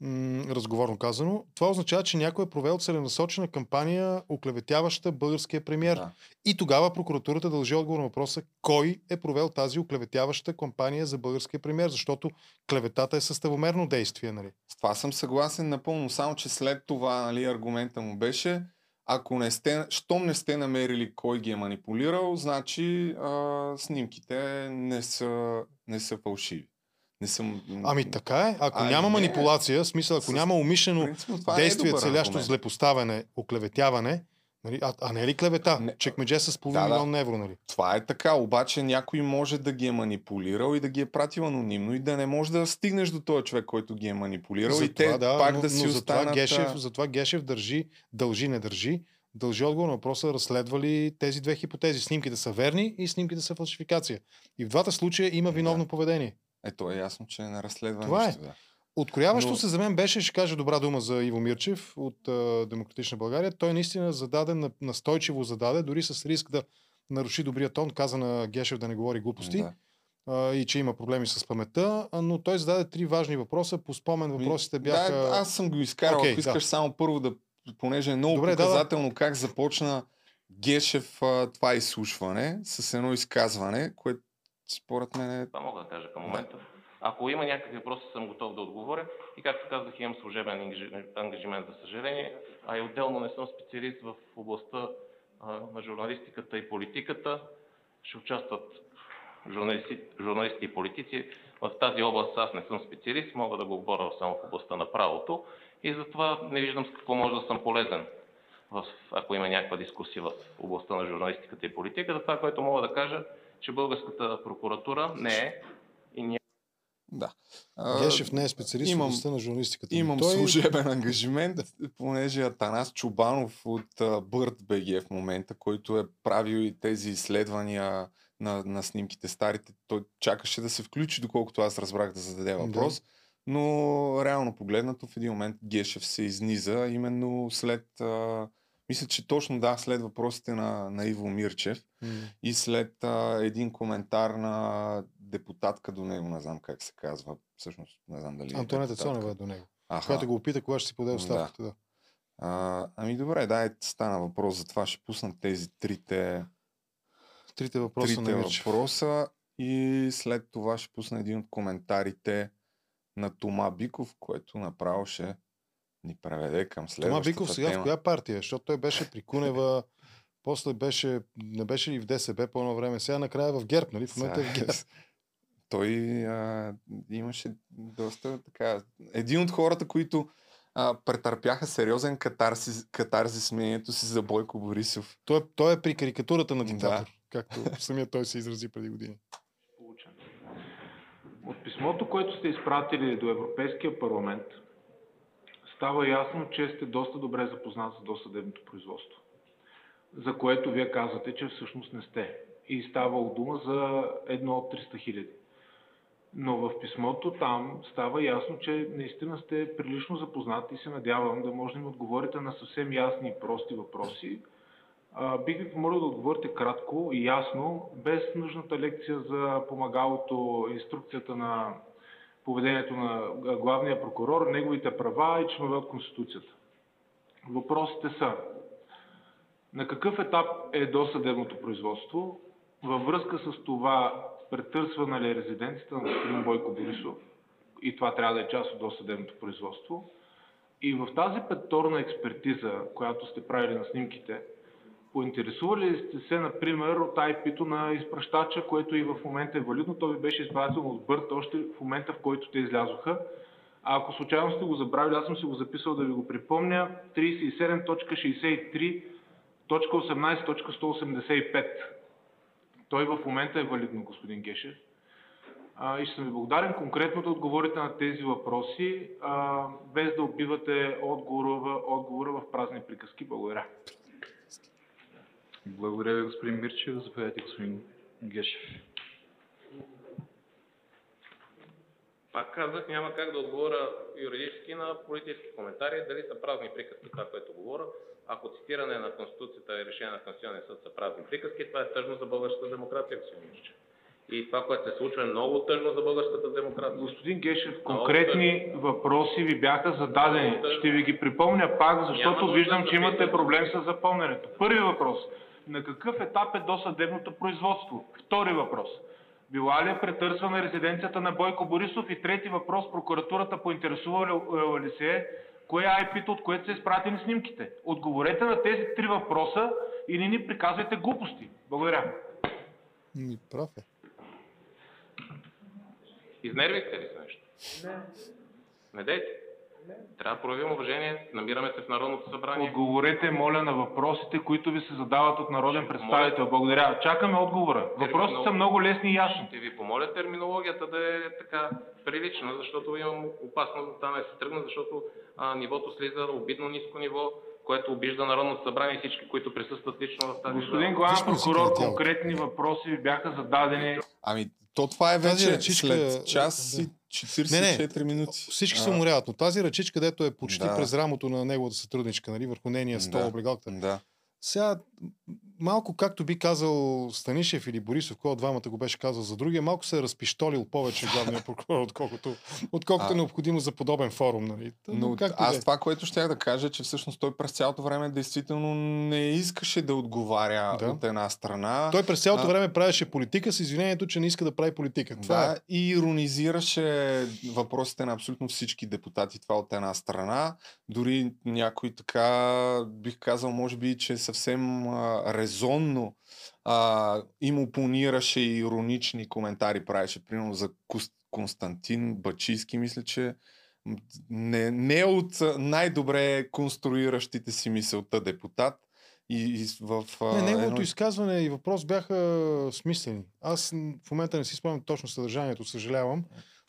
м- разговорно казано, това означава, че някой е провел целенасочена кампания, оклеветяваща българския премьер. Да. И тогава прокуратурата дължи отговор на въпроса кой е провел тази оклеветяваща кампания за българския премьер, защото клеветата е съставомерно действие. Нали? С това съм съгласен напълно, само че след това нали, аргумента му беше, ако не сте, щом не сте намерили кой ги е манипулирал, значи а, снимките не са, не са фалшиви. Не съм... Ами така е. Ако А, няма не. манипулация, смисъл, ако С- няма умишлено това не е действие, добър целящо злепоставяне, оклеветяване, нали? а, а не е ли клевета? Не. Чекмедже с половин Да, да. милион евро, нали? Това е така, обаче някой може да ги е манипулирал и да ги е пратил анонимно и да не може да стигнеш до този човек, който ги е манипулирал и те да, пак но, да си но затова останат... Гешев, а, затова Гешев държи, дължи, не държи, дължи отговор на въпроса, разследва ли тези две хипотези. Снимките са верни и снимките са фалшификация. И в двата случая има виновно поведение. Ето е ясно, че не разследва Това е. нищо. Да. Открояващо Но- се за мен беше, ще кажа добра дума за Иво Мирчев от а, Демократична България. Той наистина зададе, на- настойчиво зададе, дори с риск да наруши добрия тон, каза на Гешев да не говори глупости Да. и че има проблеми с паметта, но той зададе три важни въпроса. По спомен въпросите бяха... Да, аз съм го изкарал. Окей, Ако искаш да. само първо да, понеже е много Добре, да, да. показателно как започна Гешев това изслушване с едно изказване, което според мен е... Това мога да кажа към момента. Ако има някакви въпроси, съм готов да отговоря. И както казах, имам служебен ангажи- ангажимент, за съжаление, а и отделно не съм специалист в областта а, на журналистиката и политиката. Ще участват журналисти, журналисти и политици. В тази област аз не съм специалист, мога да го говоря само в областта на правото и затова не виждам с какво може да съм полезен, в, ако има някаква дискусия в областта на журналистиката и политиката. Това, което мога да кажа, че българската прокуратура не е и ние Да. Гешев не е специалист имам- в на журналистиката. Имам той... служебен ангажимент, понеже Атанас Чубанов от Бърт БГ в момента, който е правил и тези изследвания на, на снимките старите, той чакаше да се включи, доколкото аз разбрах да зададе въпрос. Но реално погледнато в един момент Гешев се изниза, именно след, а, мисля, че точно да, след въпросите на, на Иво Мирчев М. и след а, един коментар на депутатка до него, не знам как се казва, всъщност не знам дали е Антонета. Цонева е до него. Аха. Която го опита, кога ще си поде оставката. Да. А, ами добре, да, е, стана въпрос за това. Ще пусна тези трите, Трите въпроса трите въпроса и след това ще пусна един от коментарите на Тома Биков, което направо ще ни преведе към Тома следващата Биков сега тема. в коя партия? Защото той беше при Кунева, после беше, не беше ли в ДСБ по едно време, сега накрая е в ГЕРБ, нали? В момента е в ГЕРБ. Той а, имаше доста така... Един от хората, които а, претърпяха сериозен катарсис, катарзис с мнението си за Бойко Борисов. Той, е- той е при карикатурата на диктатор, Да. както самия той се изрази преди години. От писмото, което сте изпратили до Европейския парламент, става ясно, че сте доста добре запознат с досъдебното производство, за което вие казвате, че всъщност не сте. И става дума за едно от 300 хиляди. Но в писмото там става ясно, че наистина сте прилично запознат и се надявам да може да ми отговорите на съвсем ясни и прости въпроси, бих ви помолил да отговорите кратко и ясно, без нужната лекция за помагалото, инструкцията на поведението на главния прокурор, неговите права и членове от Конституцията. Въпросите са на какъв етап е досъдебното производство във връзка с това претърсвана ли е резиденцията на господин Бойко Борисов и това трябва да е част от досъдебното производство. И в тази петорна експертиза, която сте правили на снимките, Поинтересували ли сте се, например, от IP-то на изпращача, което и в момента е валидно? То ви беше изпратено от Бърт още в момента, в който те излязоха. А ако случайно сте го забравили, аз съм си го записал да ви го припомня. 37.63.18.185. Той в момента е валидно, господин Гешев. А, и ще съм ви благодарен конкретно да отговорите на тези въпроси, а, без да убивате отговора, отговора в празни приказки. Благодаря. Благодаря ви, господин Мирчев. Заповядайте, господин Гешев. Пак казах, няма как да отговоря юридически на политически коментари, дали са празни приказки това, което говоря. Ако цитиране на Конституцията и решение на Конституционния съд са празни приказки, това е тъжно за българската демокрация, господин Мирчев. И това, което се случва е много тъжно за българската демокрация. Господин Гешев, конкретни въпроси ви бяха зададени. Ще ви ги припомня пак, защото виждам, да че имате проблем с запомнянето. Първи въпрос. На какъв етап е досъдебното производство? Втори въпрос. Била ли е претърсвана резиденцията на Бойко Борисов? И трети въпрос. Прокуратурата поинтересувала ли се е кое е IP-то, от което са изпратени снимките? Отговорете на тези три въпроса и не ни приказвайте глупости. Благодаря. Ми, прав е. Изнервихте ли се нещо? Не. Не дейте. Трябва да проявим уважение. Намираме се в Народното събрание. Отговорете, моля, на въпросите, които ви се задават от народен представител. Благодаря. Чакаме отговора. Въпросите са много лесни и ясни. Ще ви помоля терминологията да е така прилична, защото имам опасност да стане да се тръгна, защото а, нивото слиза обидно ниско ниво, което обижда Народното събрание и всички, които присъстват лично в тази Господин главен прокурор, конкретни въпроси ви бяха зададени. Ами, то това е вече ръчичка- след час и 44 минути. Всички се уморяват, но тази ръчичка, дето е почти Да. през рамото на неговата сътрудничка, нали, върху нейния стол, Да. облегалката. Да. Сега, малко както би казал Станишев или Борисов, кой от двамата го беше казал за другия, малко се е разпиштолил повече главния прокурор, отколкото, отколкото е А. необходимо за подобен форум. Нали. Та, Но както аз е. това, което щях да кажа, че всъщност той през цялото време действително не искаше да отговаря Да. от една страна. Той през цялото А, време правеше политика с извинението, че не иска да прави политика. Това Да, е. и иронизираше въпросите на абсолютно всички депутати, това от една страна. Дори някой така, бих казал, може би, че съвсем а, резонно а, им опонираше и иронични коментари правеше, примерно за Константин Бачийски, мисля, че не, не е от най-добре конструиращите си мисълта депутат. И, и в, Не, неговото едно- изказване и въпрос бяха смислени. Аз в момента не си спомням точно съдържанието, съжалявам.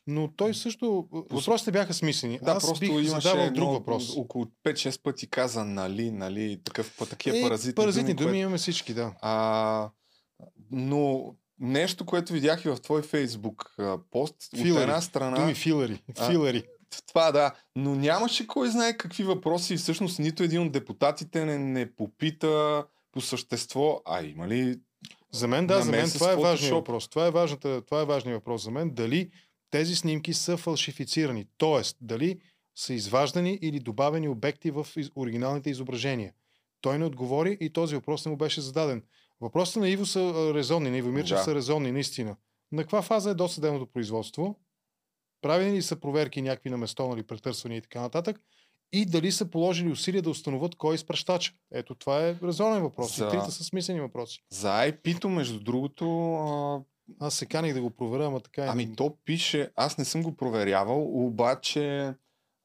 Но той също... Въпросите бяха смислени. Да, Аз просто бих имаше задавал друг въпрос. Около 5-6 пъти каза нали, нали, такъв, такива Е, паразитни, паразитни думи което- имаме всички, да. А, но нещо, което видях и в твой фейсбук пост, от Филари. една страна... Думи филари. А, Филари. Това да, но нямаше кой знае какви въпроси всъщност нито един от депутатите не, не попита по същество, а има ли За мен, да, за мен това е важният въпрос. Това е, важната, това е важният въпрос за мен. Дали тези снимки са фалшифицирани, т.е. дали са изваждани или добавени обекти в оригиналните изображения. Той не отговори и този въпрос не му беше зададен. Въпросите на Иво са резонни, на Иво Мирчев Да. са резонни, наистина. На каква фаза е досъдебното производство? Правени ли са проверки някакви на место, нали, претърсвания и така нататък? и дали са положили усилия да установят кой е изпращача. Ето това е резонен въпрос. За- И трите са смислени въпроси. За IP-то, между другото, Аз се каних да го проверя, ама така е. Ами то пише, аз не съм го проверявал, обаче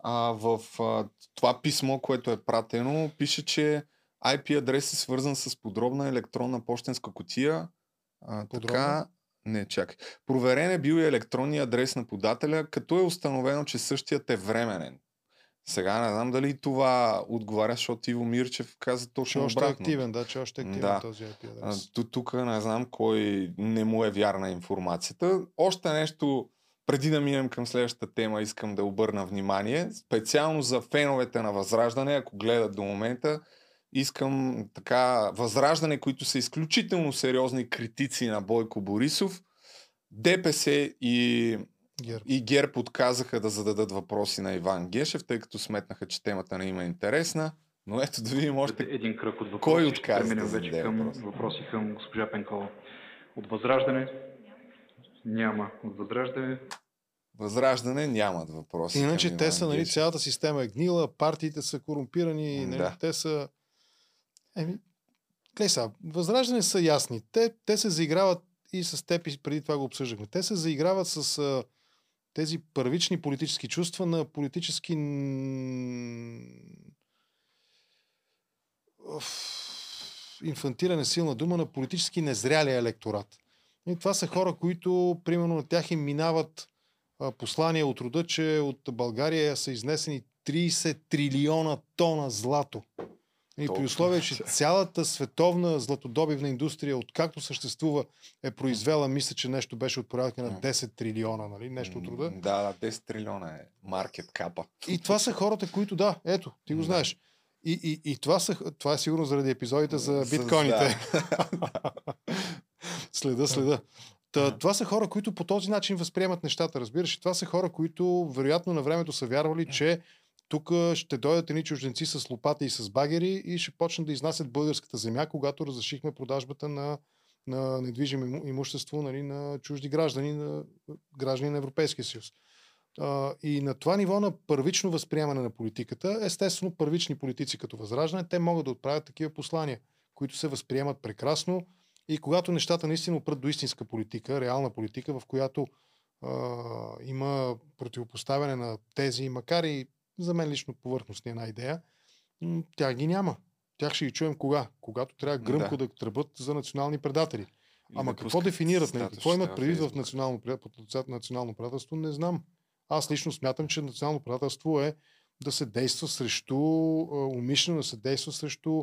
а, в а, това писмо, което е пратено, пише, че IP адрес е свързан с подробна електронна почтенска котия. А, така, не, чакай. Проверен е бил и електронния адрес на подателя, като е установено, че същият е временен. Сега не знам дали това отговаря, защото Иво Мирчев каза точно още е обратно. активен, да, че още е активен Да. този IP адрес. ту- Тук не знам кой не му е вярна информацията. Още нещо, преди да минем към следващата тема, искам да обърна внимание. Специално за феновете на Възраждане, ако гледат до момента, искам така, Възраждане, които са изключително сериозни критици на Бойко Борисов, ДПС и Герб. и ГЕРБ отказаха да зададат въпроси на Иван Гешев, тъй като сметнаха, че темата не има интересна. Но ето да видим още Един кръг от въпроси. кой отказа да вече към въпрос. въпроси към госпожа Пенкова. От Възраждане? Няма. От Възраждане? Възраждане нямат въпроси. Иначе те са, нали, цялата система е гнила, партиите са корумпирани, нали, да. те са... Еми, гледай сега, възраждане са ясни. Те, те се заиграват и с теб, и преди това го обсъждахме. Те се заиграват с а, тези първични политически чувства на политически инфантиране силна дума на политически незрялия електорат. И това са хора, които, примерно, на тях им минават послания от рода, че от България са изнесени 30 трилиона тона злато. И при условие, че цялата световна златодобивна индустрия, откакто съществува, е произвела, мисля, че нещо беше от порядъка на 10 трилиона, нали? Нещо от рода. Да, да, 10 трилиона е маркет капа. И това са хората, които, да, ето, ти го знаеш. И, и, и това, са, това е сигурно заради епизодите за биткоините. следа, следа. Та, това са хора, които по този начин възприемат нещата, разбираш. И това са хора, които вероятно на времето са вярвали, че тук ще дойдат едни чужденци с лопата и с багери и ще почнат да изнасят българската земя, когато разрешихме продажбата на, на недвижимо иму- имущество нали, на чужди граждани, на граждани на Европейския съюз. И на това ниво на първично възприемане на политиката, естествено първични политици като Възраждане, те могат да отправят такива послания, които се възприемат прекрасно и когато нещата наистина опрат до истинска политика, реална политика, в която а, има противопоставяне на тези, макар и за мен лично повърхностни една идея, м, тях ги няма. Тях ще ги чуем кога? Когато трябва гръмко да, да тръбат за национални предатели. Ама да какво дефинират? Нали? статус Какво имат предвид в национално, национално предателство? Не знам. Аз лично смятам, че национално предателство е да се действа срещу, умишлено да се действа срещу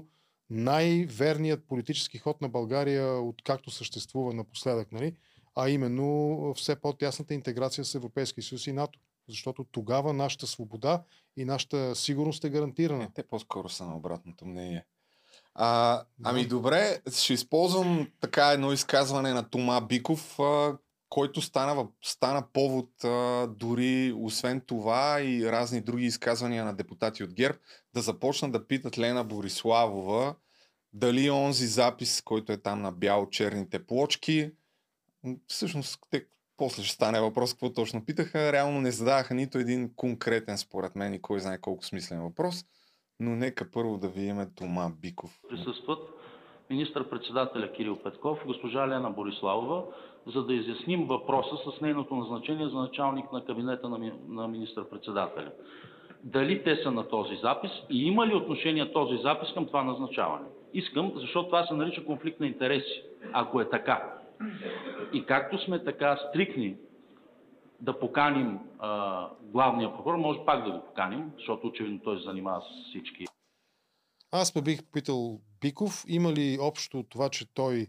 най-верният политически ход на България, откакто съществува напоследък, нали? а именно все по-тясната интеграция с Европейския съюз и НАТО. Защото тогава нашата свобода и нашата сигурност е гарантирана. Те по-скоро са на обратното мнение. А, ами добре, ще използвам така едно изказване на Тома Биков, а, който стана, стана повод а, дори освен това и разни други изказвания на депутати от ГЕРБ да започнат да питат Лена Бориславова дали онзи запис, който е там на бяло-черните плочки, всъщност те после ще стане въпрос какво точно питаха, реално не задаваха нито един конкретен според мен и кой знае колко смислен въпрос, но нека първо да видим Тома Биков. присъстват министър-председателя Кирил Петков госпожа Лена Бориславова, за да изясним въпроса с нейното назначение за началник на кабинета на, ми- на министър-председателя. Дали те са на този запис и има ли отношение този запис към това назначаване? Искам, защото това се нарича конфликт на интереси, ако е така. И както сме така стрикни да поканим а, главния прокурор, може пак да го поканим, защото очевидно той се занимава с всички Аз ме бих питал Биков, има ли общо това, че той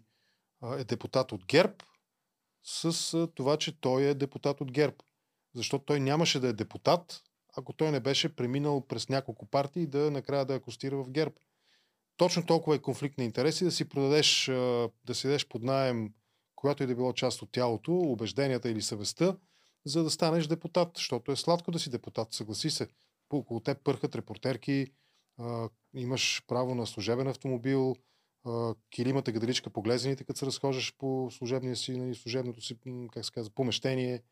е депутат от ГЕРБ, с това, че той е депутат от ГЕРБ. Защото той нямаше да е депутат, ако той не беше преминал през няколко партии да накрая да акостира в ГЕРБ. Точно толкова е конфликт на интереси да си продадеш, да си дадеш под найем която и да било част от тялото, убежденията или съвестта, за да станеш депутат, защото е сладко да си депутат, съгласи се. По около теб пърхат репортерки, имаш право на служебен автомобил, килимата гаделичка по глезените, като се разхождаш по служебния си, нали, служебното си, как се казва, помещение,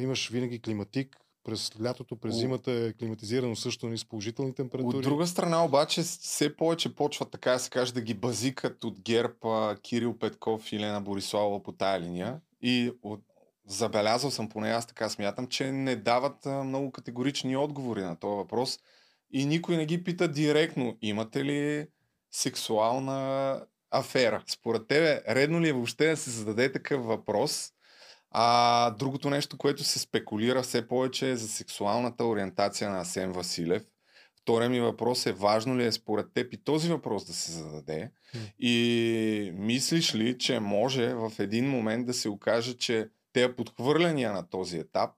имаш винаги климатик, през лятото, през зимата е климатизирано също нали, с положителни температури. От друга страна обаче все повече почва така да се каже да ги базикат от ГЕРБ Кирил Петков и Лена Бориславова по тая линия. И от, забелязал съм, поне аз така смятам, че не дават много категорични отговори на този въпрос и никой не ги пита директно, имате ли сексуална афера? Според тебе, редно ли е въобще да се зададе такъв въпрос? А другото нещо, което се спекулира все повече е за сексуалната ориентация на Асен Василев. Втория ми въпрос е, важно ли е според теб и този въпрос да се зададе? И мислиш ли, че може в един момент да се окаже, че те подхвърляния на този етап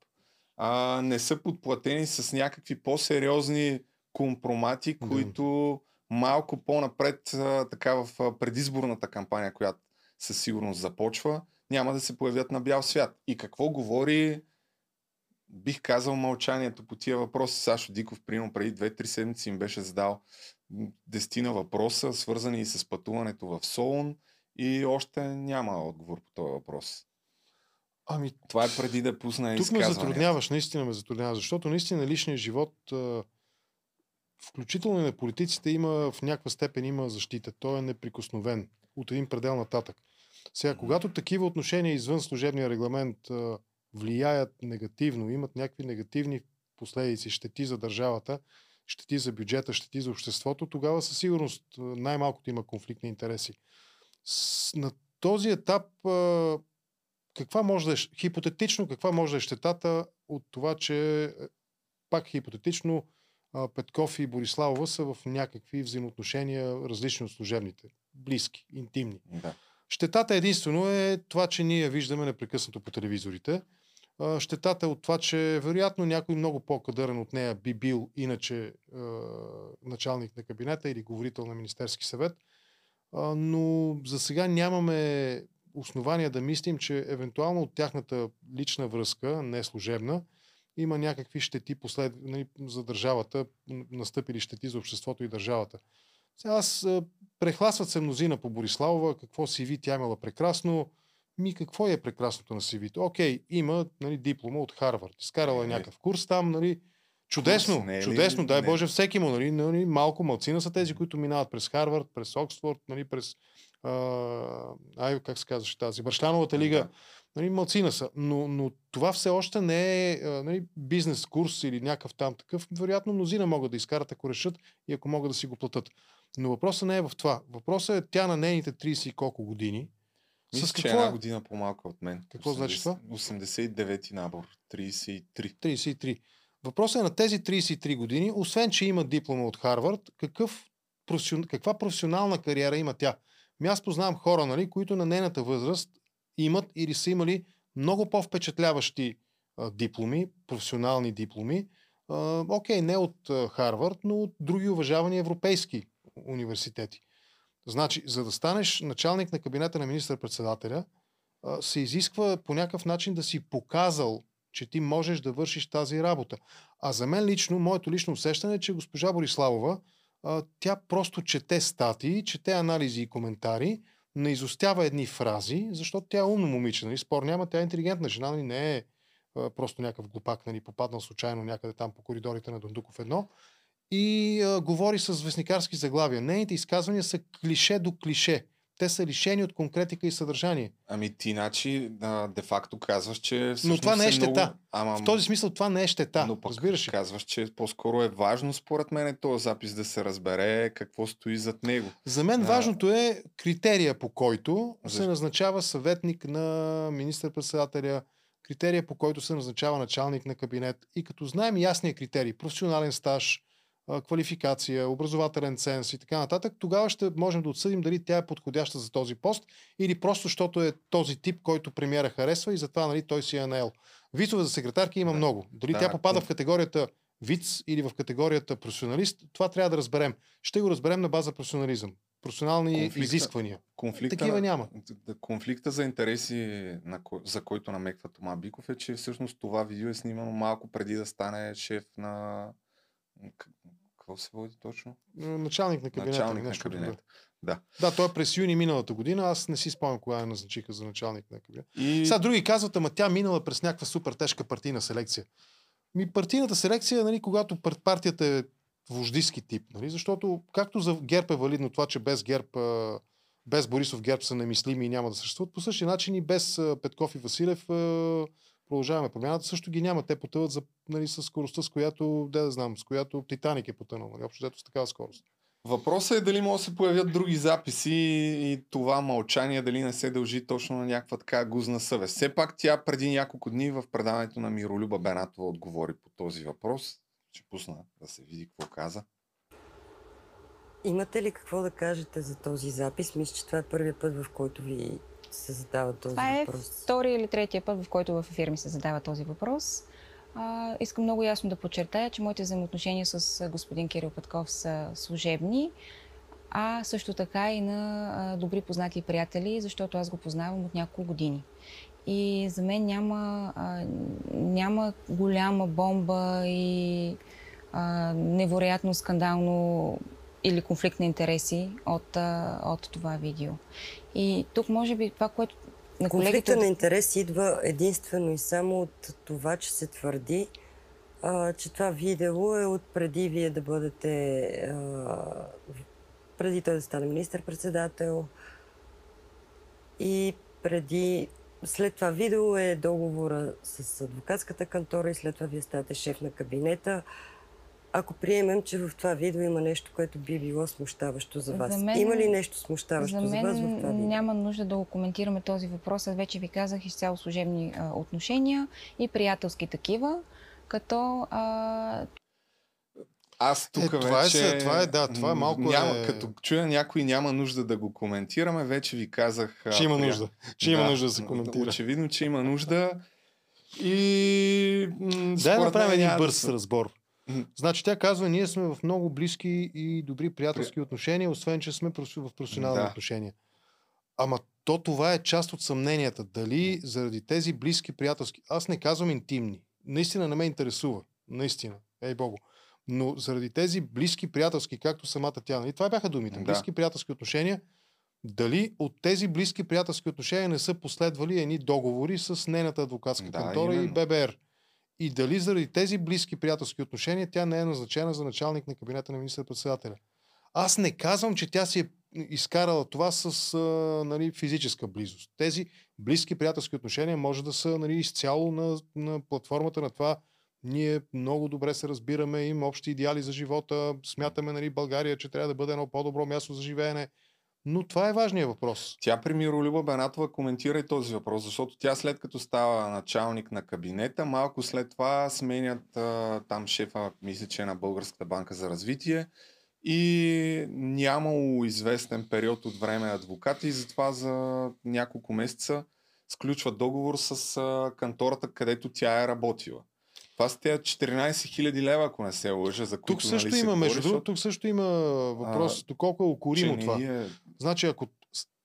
а, не са подплатени с някакви по-сериозни компромати, които малко по-напред, а, така в предизборната кампания, която със сигурност започва, няма да се появят на бял свят. И какво говори, бих казал, мълчанието по тия въпроси. Сашо Диков, примерно, преди 2-3 седмици им беше задал дестина въпроса, свързани и с пътуването в Солун и още няма отговор по този въпрос. Ами, това е преди да пусне Тук ме затрудняваш, наистина ме затрудняваш, защото наистина личният живот, включително и на политиците, има в някаква степен има защита. Той е неприкосновен от един предел нататък. Сега, когато такива отношения извън служебния регламент влияят негативно, имат някакви негативни последици, щети за държавата, щети за бюджета, щети за обществото, тогава със сигурност най-малкото има конфликт на интереси. На този етап каква може да е, хипотетично, каква може да е щетата от това, че пак хипотетично Петков и Бориславова са в някакви взаимоотношения различни от служебните. Близки, интимни. Да. Щетата единствено е това, че ние виждаме непрекъснато по телевизорите. Щетата е от това, че вероятно някой много по-кадърен от нея би бил иначе е, началник на кабинета или говорител на Министерски съвет. но за сега нямаме основания да мислим, че евентуално от тяхната лична връзка, не служебна, има някакви щети послед... Нали, за държавата, настъпили щети за обществото и държавата. Сега аз прехласват се мнозина по Бориславова, какво си ви, тя имала прекрасно. Ми какво е прекрасното на CV-то? Окей, има нали, диплома от Харвард. Изкарала е някакъв курс там, нали, Чудесно, не, чудесно, не, дай не. Боже всеки му, нали, нали, малко малцина са тези, които минават през Харвард, през Оксфорд, нали, през ай, как се казваше тази, Бършляновата лига, да. нали, малцина са. Но, но това все още не е нали, бизнес курс или някакъв там такъв. Вероятно мнозина могат да изкарат, ако решат и ако могат да си го платят. Но въпросът не е в това. Въпросът е тя на нейните 30 и колко години. Мисля, с какво... че е една година по-малка от мен. Какво 80, значи това? 89 набор. 33. 33. Въпросът е на тези 33 години, освен че има диплома от Харвард, какъв, каква професионална кариера има тя? Ми аз познавам хора, нали, които на нейната възраст имат или са имали много по-впечатляващи а, дипломи, професионални дипломи. А, окей, не от а, Харвард, но от други уважавани европейски университети. Значи, за да станеш началник на кабинета на министър-председателя, се изисква по някакъв начин да си показал, че ти можеш да вършиш тази работа. А за мен лично, моето лично усещане е, че госпожа Бориславова тя просто чете статии, чете анализи и коментари, не изостява едни фрази, защото тя е умно момиче, нали? спор няма, тя е интелигентна жена, нали? не е просто някакъв глупак, нали? попаднал случайно някъде там по коридорите на Дондуков едно. И а, говори с вестникарски заглавия. Нейните изказвания са клише до клише те са лишени от конкретика и съдържание. Ами ти, да, де-факто казваш, че. Но това не е щета. Много... Ама... В този смисъл това не е щета. Но пък разбираш казваш, че по-скоро е важно, според мен, е този запис да се разбере какво стои зад него. За мен а... важното е критерия, по който Защо? се назначава съветник на министър-председателя, критерия, по който се назначава началник на кабинет. И като знаем ясния критерий, професионален стаж, квалификация, образователен ценз и така нататък, тогава ще можем да отсъдим дали тя е подходяща за този пост или просто защото е този тип, който премиера харесва и затова нали, той си е наел. Вицове за секретарки има да. много. Дали да, тя попада да. в категорията виц или в категорията професионалист, това трябва да разберем. Ще го разберем на база професионализъм. Професионални конфликта, изисквания. Конфликта, Такива няма. Конфликта за интереси, за който намеква Тома Биков е, че всъщност това видео е снимано малко преди да стане шеф на какво се води точно? Началник на кабинета. Началник на кабинета. Да. Да, той е през юни миналата година. Аз не си спомням кога я назначиха за началник на кабинета. И... Сега други казват, ама тя минала през някаква супер тежка партийна селекция. Ми партийната селекция, нали, когато пар- партията е вождистски тип, нали, защото както за ГЕРБ е валидно това, че без ГЕРБ, без Борисов ГЕРБ са немислими и няма да съществуват, по същия начин и без Петков и Василев продължаваме промяната, също ги няма. Те потъват за, нали, с скоростта, с която, де да знам, с която Титаник е потънал. Нали, общо взето с такава скорост. Въпросът е дали могат да се появят други записи и това мълчание дали не се дължи точно на някаква така гузна съвест. Все пак тя преди няколко дни в предаването на Миролюба Бенатова отговори по този въпрос. Ще пусна да се види какво каза. Имате ли какво да кажете за този запис? Мисля, че това е първият път, в който ви се задава този Това е въпрос. втория или третия път, в който в ефир ми се задава този въпрос. А, искам много ясно да подчертая, че моите взаимоотношения с господин Кирил Петков са служебни, а също така и на добри познати приятели, защото аз го познавам от няколко години. И за мен няма, а, няма голяма бомба и а, невероятно скандално или конфликт на интереси от, от това видео. И тук може би това, което на колегите... Конфликта на интерес идва единствено и само от това, че се твърди, а, че това видео е от преди вие да бъдете, а, преди той да стане министър-председател и преди, след това видео е договора с адвокатската кантора и след това вие ставате шеф на кабинета. Ако приемем, че в това видео има нещо, което би било смущаващо за вас. За мен- Има ли нещо смущаващо За за, мен вас в това видео? няма нужда да го коментираме този въпрос. Аз вече ви казах изцяло служебни а, отношения и приятелски такива, като а, Аз тук Е, това е вече... се- това е, да, това е малко Няма, е- Като чуя някой няма нужда да го коментираме, вече ви казах... Че има прия- нужда. Че има нужда да се коментира. Очевидно, че има нужда. И... Дай да направим един да бърз Значи тя казва, ние сме в много близки и добри приятелски отношения, освен че сме в професионални Да. отношения. Ама то това е част от съмненията. Дали заради тези близки приятелски... Аз не казвам интимни. Наистина не ме интересува. Наистина. Ей Богу. Но заради тези близки приятелски, както самата тя, нали? това бяха думите, Да. близки приятелски отношения, дали от тези близки приятелски отношения не са последвали едни договори с нейната адвокатска Да, кантора и именно. ББР? И дали заради тези близки приятелски отношения тя не е назначена за началник на кабинета на министър-председателя? Аз не казвам, че тя си е изкарала това с а, нали, физическа близост. Тези близки приятелски отношения може да са нали, изцяло на, на платформата на това ние много добре се разбираме, имаме общи идеали за живота, смятаме нали, България, че трябва да бъде едно по-добро място за живеене. Но това е важният въпрос. Тя при Миролюба Бенатова коментира и този въпрос, защото тя след като става началник на кабинета, малко след това сменят а, там шефа, мисля, че е на Българската банка за развитие и нямало известен период от време адвокати и затова за няколко месеца сключва договор с а, кантората, където тя е работила. Това са тези 14 000 лева, ако не се лъжа, за които Тук също нали, се има, между другото, тук също има въпрос, А, доколко е не това. е- Значи, ако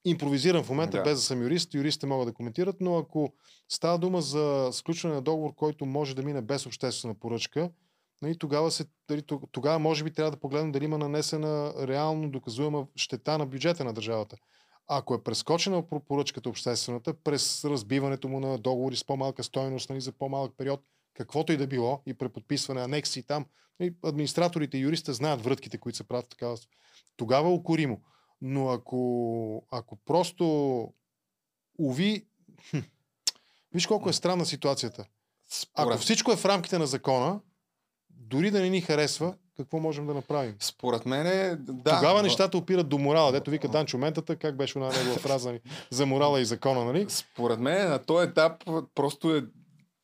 импровизирам в момента, Да. без да съм юрист, юристите могат да коментират, но ако става дума за сключване на договор, който може да мине без обществена поръчка, нали, тогава, се, тог- тогава може би трябва да погледнем дали има нанесена реално доказуема щета на бюджета на държавата. Ако е прескочена по- поръчката обществената през разбиването му на договори с по-малка стойност нали, за по-малък период, каквото и да било, и преподписване, анекси там, нали, администраторите и юристите знаят врътките, които се правят в такава. Тогава е укоримо. Но ако, ако просто уви... Хм, виж колко е странна ситуацията. Ако всичко е в рамките на закона, дори да не ни харесва, какво можем да направим? Според мен е, да. Тогава но- нещата опират до морала. Дето вика Данчо Ментата, как беше на негова фраза нали, за морала и закона, нали? Според мен на този етап просто е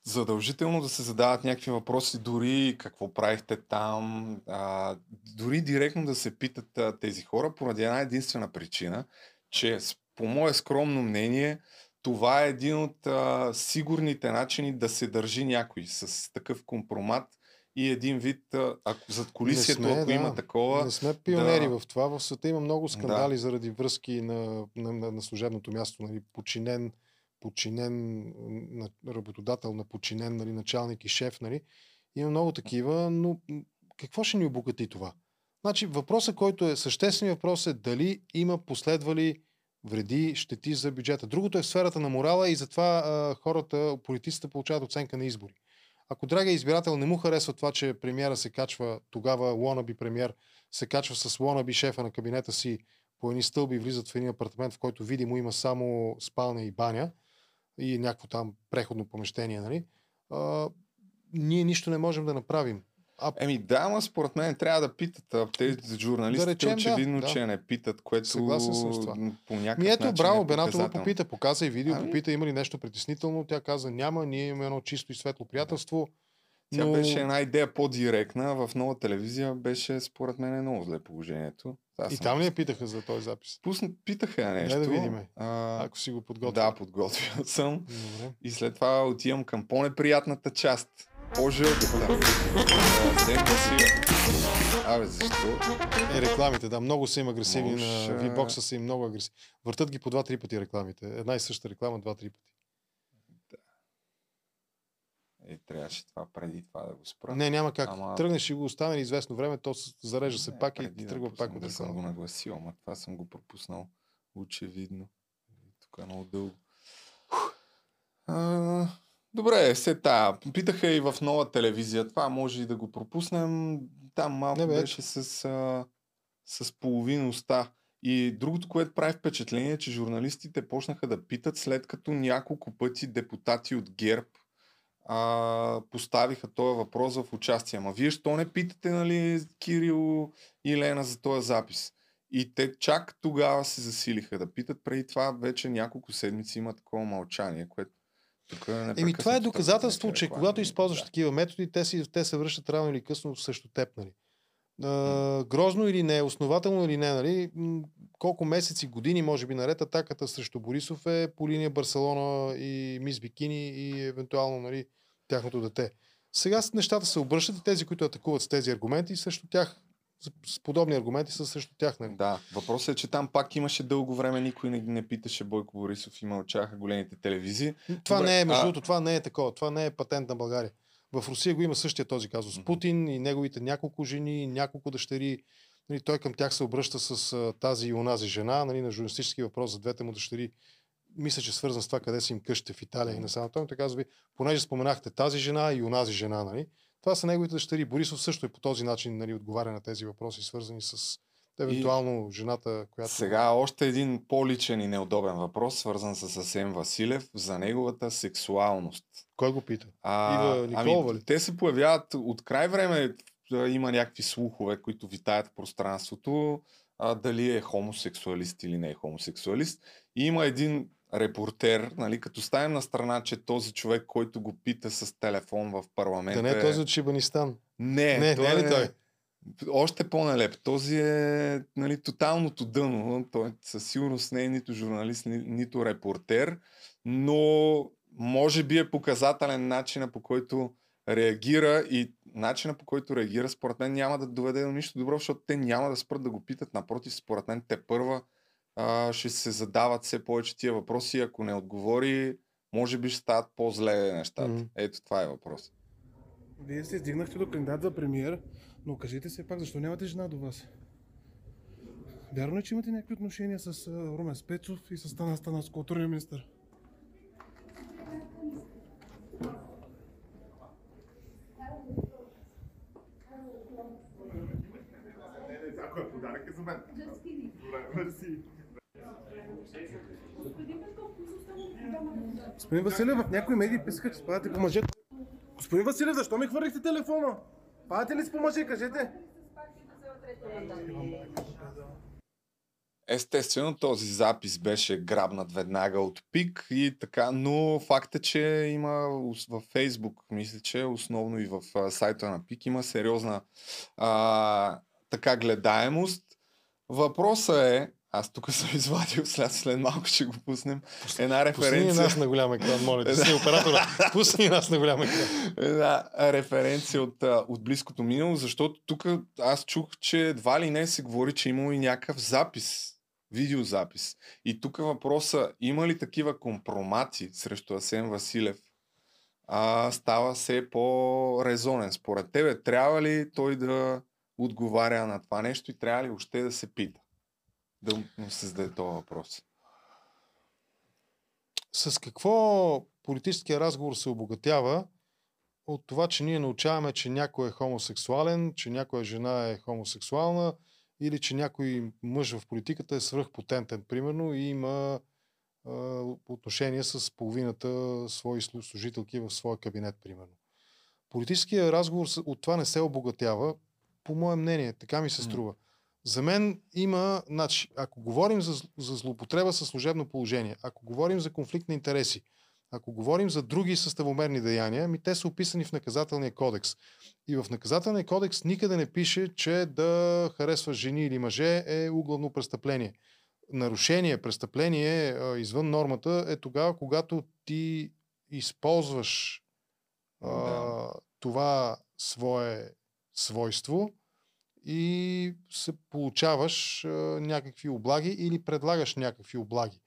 задължително да се задават някакви въпроси, дори какво правихте там, а, дори директно да се питат а, тези хора, поради една единствена причина, че по мое скромно мнение, това е един от а, сигурните начини да се държи някой с такъв компромат и един вид, ако зад колисието, сме, ако да. има такова... Не сме пионери да, в това. В света има много скандали заради връзки на, на, на, на служебното място. Нали, подчинен, подчинен работодател на подчинен нали, началник и шеф. Нали. Има много такива, но какво ще ни обогати това? Значи въпросът, който е съществен въпрос е дали има последвали вреди, щети за бюджета. Другото е в сферата на морала и затова а, хората, политиците получават оценка на избори. Ако драгия избирател не му харесва това, че премиера се качва, тогава лонаби премиер се качва с лонаби шефа на кабинета си по едни стълби и влизат в един апартамент, в който видимо има само спалня и баня и някакво там преходно помещение, нали? А, ние нищо не можем да направим. А... Еми да, ама според мен трябва да питат. А тези журналистите да речем, очевидно, да, че да. не питат, което Съгласен съм с това. по някакъв Ми ето, начин браво, е Бенатова попита, показа и видео, Ами? попита има ли нещо притеснително. Тя каза няма, ние имаме едно чисто и светло приятелство. Тя но... беше една идея по-директна. В нова телевизия беше, според мен, много зле положението. Аз И съм- там ли я питаха за този запис? Пусна, питаха я нещо. Дай да видим. А, Ако си го подготвил. Да, подготвил съм. Добре. И след това отивам към по-неприятната част. По-жълтата. Абе, защо? Е, рекламите, да, много са им агресивни Може, на V-Box са им много агресивни. Въртат ги по два-три пъти рекламите. Една и съща реклама два-три пъти. Е, трябваше това преди това да го спра. Не, няма как. Ама... Тръгнеш и го остане известно време, то зарежда се пак и да тръгва пак от да съм го нагласил, ама това съм го пропуснал. Очевидно. Тук е много дълго. А, добре, се та. Питаха и в нова телевизия. Това може и да го пропуснем. Там малко Не, бе, беше с, а, с половин уста. И другото, което прави впечатление, е, че журналистите почнаха да питат, след като няколко пъти депутати от ГЕРБ а, поставиха този въпрос в участие. Ама вие що не питате, нали, Кирил и Лена за този запис? И те чак тогава се засилиха да питат. Преди това вече няколко седмици има такова мълчание, което тук Еми, това е доказателство, че когато използваш такива методи, те, си, те се връщат рано или късно срещу теб. Нали. А, грозно или не, основателно или не, нали, колко месеци, години, може би наред, атаката срещу Борисов е по линия Барселона и Мис Бикини и евентуално нали, тяхното дете. Сега нещата се обръщат и тези, които атакуват с тези аргументи, срещу тях, с- подобни аргументи са срещу тях. Нали. Да, въпросът е, че там пак имаше дълго време, никой не, не питаше Бойко Борисов и мълчаха големите телевизии. Това Добре, не е, между а- другото, това не е такова. Това не е патент на България. В Русия го има същия този казус. Путин и неговите няколко жени, няколко дъщери. Нали, той към тях се обръща с а, тази и онази жена, нали, на журналистически въпрос за двете му дъщери. Мисля, че е свързан с това къде са им къщите в Италия и насам. Той казва, ви, понеже споменахте тази жена и онази жена, нали, това са неговите дъщери. Борисов също е по този начин нали, отговаря на тези въпроси, свързани с евентуално жената, която... Сега още един по-личен и неудобен въпрос, свързан с Асен Василев, за неговата сексуалност. Кой го пита? А, Ива Николова ами, ли? те се появяват от край време, има някакви слухове, които витаят в пространството, а, дали е хомосексуалист или не е хомосексуалист. И има един репортер, нали, като ставим на страна, че този човек, който го пита с телефон в парламента... Да не е този от Шибанистан. Не, Не, той не е ли е той? Още по-налеп. Този е нали, тоталното дъно. Той със сигурност не е нито журналист, ни, нито репортер, но може би е показателен начина по който реагира и начина по който реагира според мен няма да доведе до нищо добро, защото те няма да спрат да го питат. Напротив, според мен те първа а, ще се задават все повече тия въпроси. Ако не отговори, може би ще стават по-зле нещата. Мгм. Ето това е въпрос. Вие се издигнахте до кандидат за премиер, но кажете се пак, защо нямате жена до вас? Вярно е, че имате някакви отношения с Румен Спецов и с Стана Стана с културния министр? Ако е подарък е за мен. Добре, мерси. Господин Василев, в някои медии писаха, че спадате по мъже. Господин Василев, защо ми хвърлихте телефона? Падате ли си по мъже, кажете? Естествено, този запис беше грабнат веднага от ПИК и така, но факт е, че има във Фейсбук, мисля, че основно и в сайта на ПИК има сериозна а, така гледаемост. Въпросът е, аз тук съм извадил, след, след малко ще го пуснем, една Пусни ни референция. нас на голям екран, моля те. Си оператора. Пусни нас на голям екран. Една референция от, от близкото минало, защото тук аз чух, че едва ли не се говори, че имало и някакъв запис, видеозапис. И тук въпроса, има ли такива компромати срещу Асен Василев, а, става все по-резонен. Според тебе, трябва ли той да отговаря на това нещо и трябва ли още да се пита? Да му се зададе този въпрос. С какво политическия разговор се обогатява от това, че ние научаваме, че някой е хомосексуален, че някоя жена е хомосексуална или че някой мъж в политиката е свръхпотентен, примерно, и има а, отношения с половината свои слу- служителки в своя кабинет, примерно. Политическия разговор от това не се обогатява, по мое мнение, така ми се струва. За мен има, значи, ако говорим за, за злоупотреба със служебно положение, ако говорим за конфликт на интереси, ако говорим за други съставомерни деяния, ми те са описани в наказателния кодекс. И в наказателния кодекс никъде не пише, че да харесваш жени или мъже е углавно престъпление. Нарушение, престъпление извън нормата е тогава, когато ти използваш а, това свое свойство и се получаваш а, някакви облаги или предлагаш някакви облаги.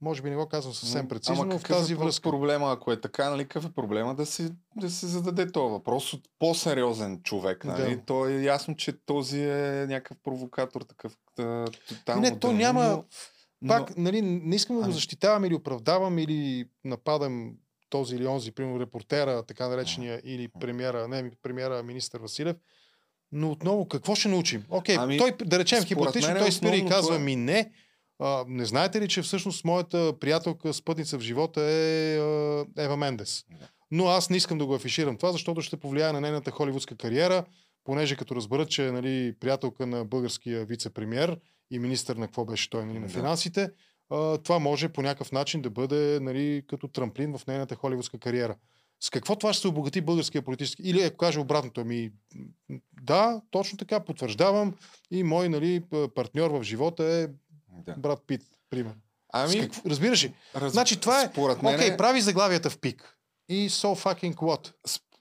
Може би не го казвам съвсем прецизно, но в какъв тази е връзка. проблема, ако е така, нали, какъв е проблема да се, да се зададе този въпрос от по-сериозен човек, нали? Да. То е ясно, че този е някакъв провокатор, такъв тотално не, то дрън, няма. но- Пак, нали, не искам да го Ами- защитавам или оправдавам или нападам този или онзи, примерно репортера, така наречения, или премиера, не премиера, министър Василев. Но отново, какво ще научим? Окей, Ами, той, да речем, хипотетично, той спира и казва ми не. А, не знаете ли, че всъщност моята приятелка, спътница в живота е а, Ева Мендес? Но аз не искам да го афиширам това, защото ще повлияе на нейната холивудска кариера, понеже като разберат, че е нали, приятелка на българския вице-премьер и министър на какво беше той нали, на финансите, а, това може по някакъв начин да бъде нали, като трамплин в нейната холивудска кариера. С какво това ще се обогати българския политически? Или ако каже обратното, ами да, точно така, потвърждавам и мой нали, партньор в живота е да. брат Пит, примерно. Ами, какво, разбираш ли? Раз... Значи това е, Според мен окей, прави заглавията в пик. И so fucking what?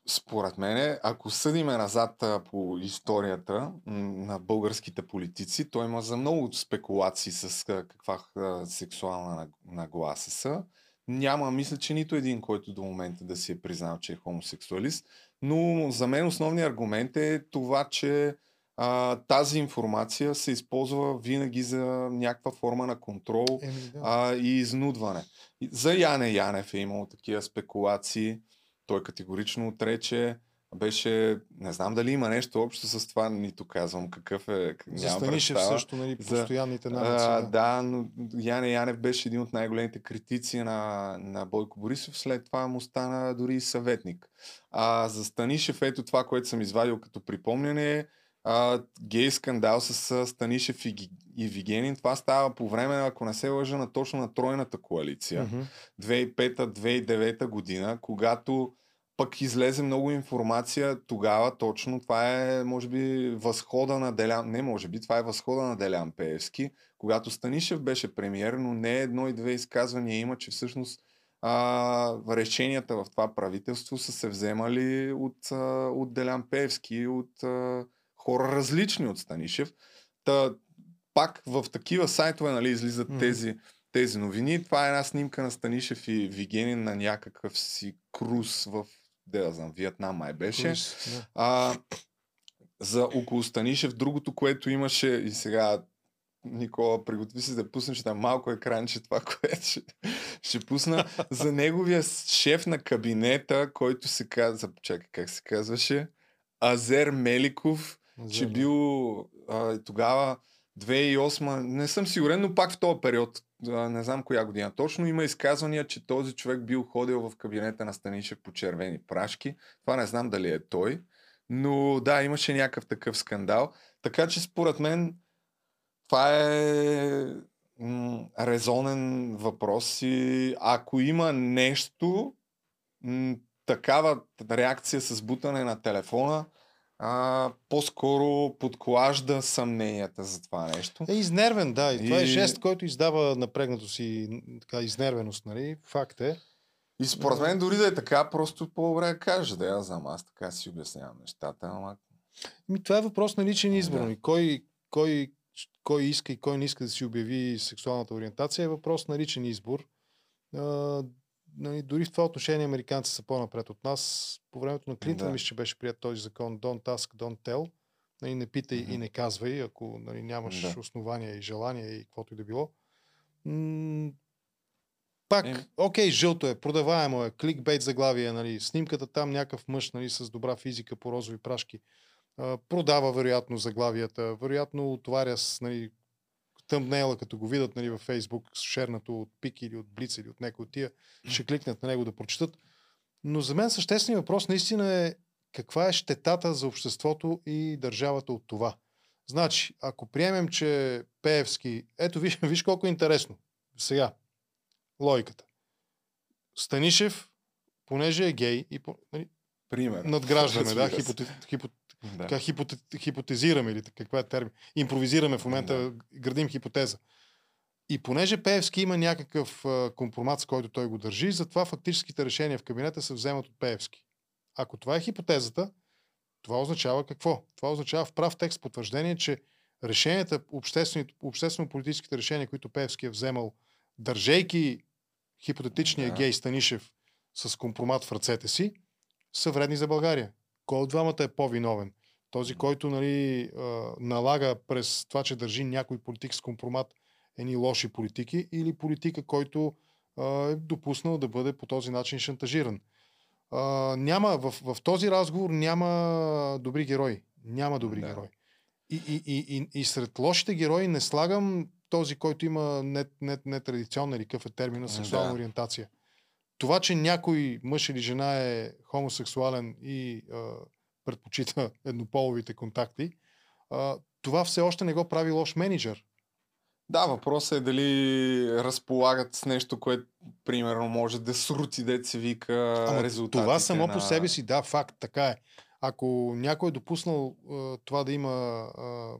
Според мен, ако съдиме назад по историята на българските политици, той има за много спекулации с каква сексуална наг- нагласа са. Няма, мисля, че нито един, който до момента да си е признал, че е хомосексуалист. Но за мен основният аргумент е това, че а, тази информация се използва винаги за някаква форма на контрол Еми, да. а, и изнудване. За Яне Янев е имало такива спекулации. Той категорично отрече. Беше, не знам дали има нещо общо с това, нито казвам какъв е. За Станишев представа. също, нали, постоянните намеци, А, да. но Яне Янев беше един от най-големите критици на, на Бойко Борисов. След това му стана дори и съветник. А за Станишев, ето това, което съм извадил като припомняне е а, гей скандал с Станишев и, и Вигенин. Това става по време, ако не се лъжа, на точно на тройната коалиция. Мгм. 2005-2009 година, когато пък излезе много информация тогава точно. Това е, може би, възхода на Делян... Не, може би, това е възхода на Делян Пеевски, когато Станишев беше премиер, но не едно и две изказвания има, че всъщност а, решенията в това правителство са се вземали от, а, от Делян Пеевски и от а, хора различни от Станишев. Та, пак в такива сайтове нали, излизат Мгм. тези, тези новини. Това е една снимка на Станишев и Вигенин на някакъв си круз в, де да знам, Виетнам май беше. Да. А, за около Станишев, другото, което имаше и сега Никола, приготви се да пуснеш там малко екранче това, което ще, ще пусна. За неговия шеф на кабинета, който се казва, чакай, как се казваше? Азер Меликов, че да. бил а, тогава 2008, не съм сигурен, но пак в този период, не знам коя година точно, има изказвания, че този човек бил ходил в кабинета на Станишев по червени прашки. Това не знам дали е той, но да, имаше някакъв такъв скандал. Така че според мен това е м- резонен въпрос и ако има нещо, м- такава реакция с бутане на телефона, а, по-скоро подклажда съмненията за това нещо. Е изнервен, да. И, това е И- жест, който издава напрегнато си така, изнервеност, нали? Факт е. И според мен дори да е така, просто по-добре да кажа, да я знам, аз така си обяснявам нещата, ама Ми, това е въпрос на личен избор. Да. нали? Кой, кой, кой иска и кой не иска да си обяви сексуалната ориентация е въпрос на личен избор. Нали, дори в това отношение американци са по-напред от нас. По времето на Клинтон Да. мисля, че беше прият този закон Don't ask, don't tell. Нали, не питай и не казвай, ако нали, нямаш Да. основания и желания и каквото и да било. М- Пак, е. окей, жълто е, продаваемо е, кликбейт заглавие, нали, снимката там някакъв мъж нали, с добра физика по розови прашки. А, продава вероятно заглавията, вероятно отваря с нали, тъмбнейла, като го видят нали, във Фейсбук, шернато от Пик или от Блиц или от някой от тия, ще кликнат на него да прочитат. Но за мен същественият въпрос наистина е каква е щетата за обществото и държавата от това. Значи, ако приемем, че Пеевски... Ето, виж, виж колко е интересно. Сега, логиката. Станишев, понеже е гей и нали, Пример. надграждаме, да, хипоте, хипоте, да. Така, хипоте, хипотезираме или каква е термин. Импровизираме в момента, да. градим хипотеза. И понеже Пеевски има някакъв компромат, с който той го държи, затова фактическите решения в кабинета се вземат от Пеевски. Ако това е хипотезата, това означава какво? Това означава в прав текст потвърждение, че решенията, обществено-политическите решения, които Певски е вземал, държейки хипотетичния да. гей Станишев с компромат в ръцете си, са вредни за България. Кой от двамата е по-виновен? Този, който нали, налага през това, че държи някой политик с компромат едни лоши политики или политика, който е допуснал да бъде по този начин шантажиран а, няма, в, в този разговор няма добри герои. Няма добри да. герои. И, и, и, и, и сред лошите герои не слагам този, който има нетрадиционна не, не или какъв е термина сексуална да. ориентация. Това, че някой мъж или жена е хомосексуален и а, предпочита еднополовите контакти, а, това все още не го прави лош менеджер. Да, въпросът е дали разполагат с нещо, което примерно може да срути, да се вика Ама резултатите. Това само на... по себе си, да, факт, така е. Ако някой е допуснал а, това да има а,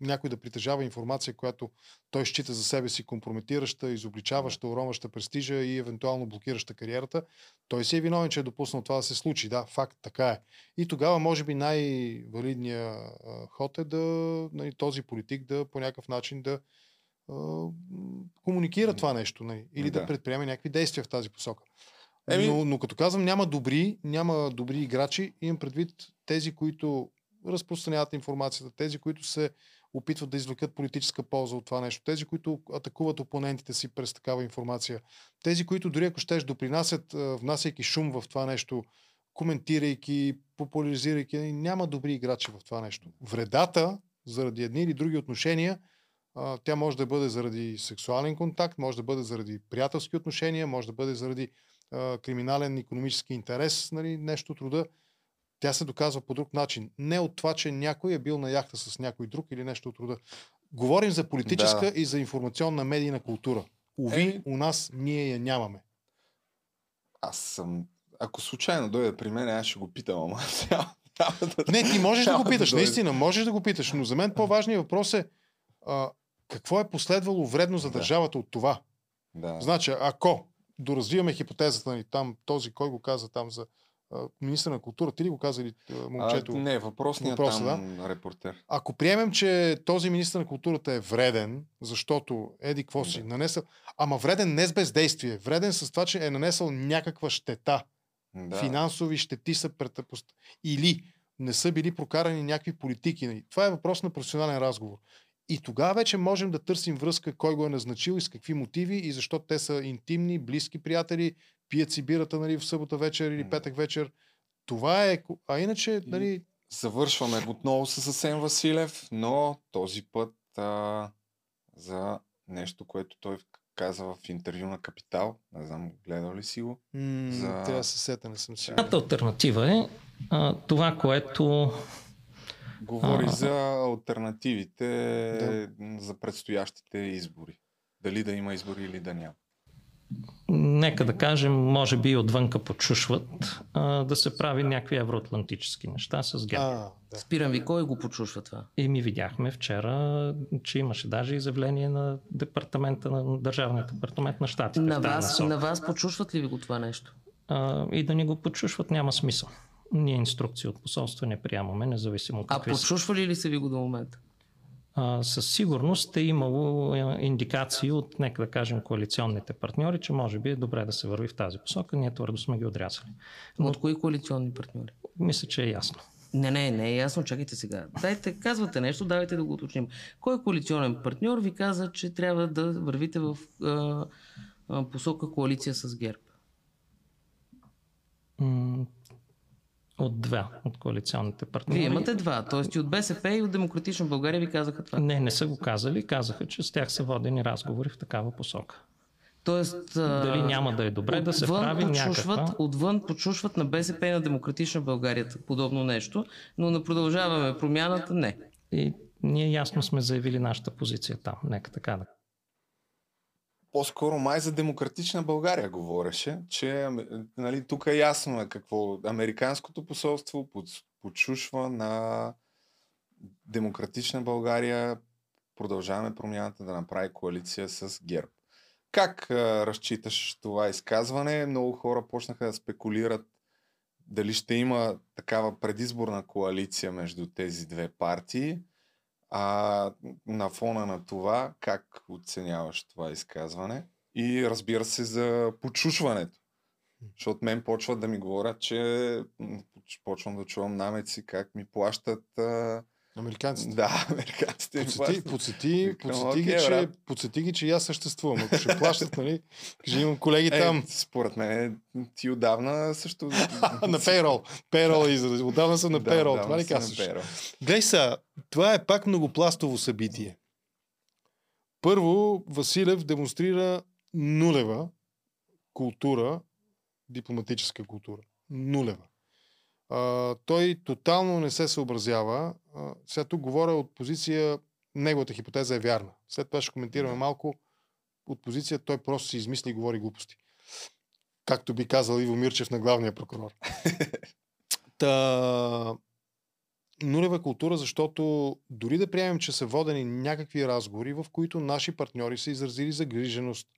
някой да притежава информация, която той счита за себе си компрометираща, изобличаваща, уронваща престижа и евентуално блокираща кариерата, той си е виновен, че е допуснал това да се случи. Да, факт, така е. И тогава, може би, най-валидният ход е да нали, този политик да по някакъв начин да комуникира това нещо нали? или да. да предприеме някакви действия в тази посока. Еми... Но, но като казвам, няма добри, няма добри играчи, имам предвид тези, които разпространяват информацията, тези, които се опитват да извлекат политическа полза от това нещо, тези, които атакуват опонентите си през такава информация, тези, които дори ако щеш допринасят, внасяйки шум в това нещо, коментирайки, популяризирайки, няма добри играчи в това нещо. Вредата заради едни или други отношения тя може да бъде заради сексуален контакт, може да бъде заради приятелски отношения, може да бъде заради а, криминален економически интерес, нали, нещо труда. Тя се доказва по друг начин. Не от това, че някой е бил на яхта с някой друг или нещо от труда. Говорим за политическа да. и за информационна медийна култура. Уви, е... у нас ние я нямаме. Аз съм... Ако случайно дойде при мен, аз ще го питам, ама Не, ти можеш да го питаш, наистина, можеш да го питаш, но за мен по-важният въпрос е а, какво е последвало вредно за държавата от това? Да. Значи, ако доразвиваме хипотезата ни там, този, кой го каза там за министър на култура, ти ли го каза ли момчето? А, не, въпросният въпроса, там да? репортер. Ако приемем, че този министър на културата е вреден, защото еди какво си да. нанесъл, ама вреден не с бездействие, вреден с това, че е нанесъл някаква щета. Да. Финансови щети са претъпост. Или не са били прокарани някакви политики. Нали. Това е въпрос на професионален разговор. И тогава вече можем да търсим връзка кой го е назначил и с какви мотиви и защо те са интимни, близки приятели, пият си бирата нали, в събота вечер или петък вечер. Това е. А иначе, нали. Завършваме отново с Асен Василев, но този път а, за нещо, което той каза в интервю на Капитал. Не знам, гледал ли си го? Mm, за... Трябва да се сета, не съм сигурен. альтернатива е а, това, което Говори а, за альтернативите да. за предстоящите избори. Дали да има избори или да няма. Нека да кажем, може би отвънка почушват а, да се прави някакви евроатлантически неща с ГЕРБ. Да. Спирам ви, кой го почушва това? И ми видяхме вчера, че имаше даже изявление на департамента на Държавния департамент на щатите. На вас, на вас почушват ли ви го това нещо? А, и да ни го почушват няма смисъл. Ние инструкции от посолство не приемаме, независимо от какви А подслушвали ли са ви го до момента? А, със сигурност е имало индикации от, нека да кажем, коалиционните партньори, че може би е добре да се върви в тази посока. Ние твърдо сме ги отрязали. Но, от кои коалиционни партньори? Мисля, че е ясно. Не, не, не е ясно. Чакайте сега. Дайте, казвате нещо, давайте да го уточним. Кой коалиционен партньор ви каза, че трябва да вървите в а, а, посока коалиция с ГЕРБ? От два от коалиционните партньори. Вие имате два, т.е. и от БСП и от Демократична България ви казаха това. Не, не са го казали. Казаха, че с тях са водени разговори в такава посока. Тоест, Дали няма да е добре да се прави някаква... Отвън подшушват на БСП и на Демократична България подобно нещо, но на продължаваме промяната не. И ние ясно сме заявили нашата позиция там. Нека така да. По-скоро май за демократична България говореше, че ами, нали, тук е ясно е какво Американското посолство под, подшушва на демократична България продължаваме промяната да направи коалиция с ГЕРБ. Как а, разчиташ това изказване? Много хора почнаха да спекулират дали ще има такава предизборна коалиция между тези две партии. А на фона на това, как оценяваш това изказване? И разбира се за почушването. Защото мен почват да ми говорят, че почвам да чувам намеци, как ми плащат. А... Американците. Да, американците Подсети, подсети, подсети, ги, че, подсети ги, че аз съществувам. Ако ще плащат, нали? Кажи, имам колеги там. Е, според мен ти отдавна също... на пейрол. Пейрол е израз. Отдавна съм на Да, пейрол. отдавна Това ли казваш? Глей са, това е пак многопластово събитие. Първо, Василев демонстрира нулева култура, дипломатическа култура. Нулева. А, той тотално не се съобразява. А, сега тук говоря от позиция, неговата хипотеза е вярна. След това ще коментираме малко от позиция, той просто си измисли и говори глупости. Както би казал Иво Мирчев на главния прокурор. Та, нулева култура, защото дори да приемем, че са водени някакви разговори, в които наши партньори са изразили загриженост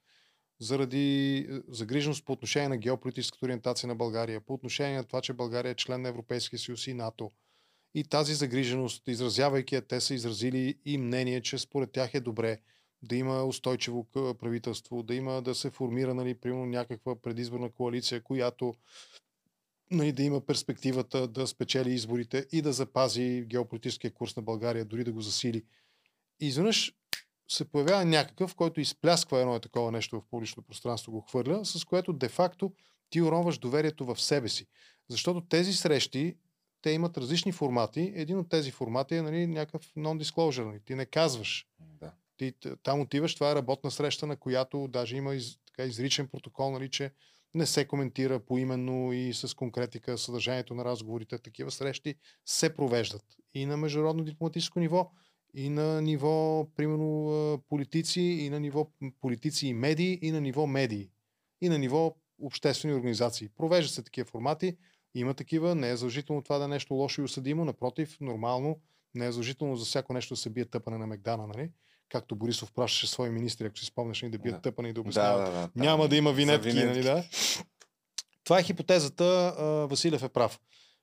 заради е, загриженост по отношение на геополитическата ориентация на България, по отношение на това, че България е член на Европейския съюз и НАТО. И тази загриженост, изразявайки я, те са изразили и мнение, че според тях е добре да има устойчиво к- правителство, да има да се формира, нали, примерно някаква предизборна коалиция, която нали, да има перспективата да спечели изборите и да запази геополитическия курс на България, дори да го засили. И изведнъж се появява някакъв, който изплясква едно такова нещо в публично пространство, го хвърля, с което де-факто ти уронваш доверието в себе си. Защото тези срещи, те имат различни формати. Един от тези формати е нали, някакъв non-disclosure. Нали? Ти не казваш. Да. Ти там отиваш, това е работна среща, на която даже има из, така, изричен протокол, нали, че не се коментира поименно и с конкретика съдържанието на разговорите. Такива срещи се провеждат и на международно дипломатическо ниво, и на ниво, примерно, политици, и на ниво политици и медии, и на ниво медии, и на ниво обществени организации. Провеждат се такива формати, има такива, не е задължително това да е нещо лошо и осъдимо, напротив, нормално, не е задължително за всяко нещо да се бие тъпане на Мегдана, нали? Както Борисов пращаше свои министри, ако си спомняш, нали, да бият Да. тъпане и да Да, обясняват. да, да, там Няма да има за винетки, винетки. нали, да? Това е хипотезата, Василев е прав.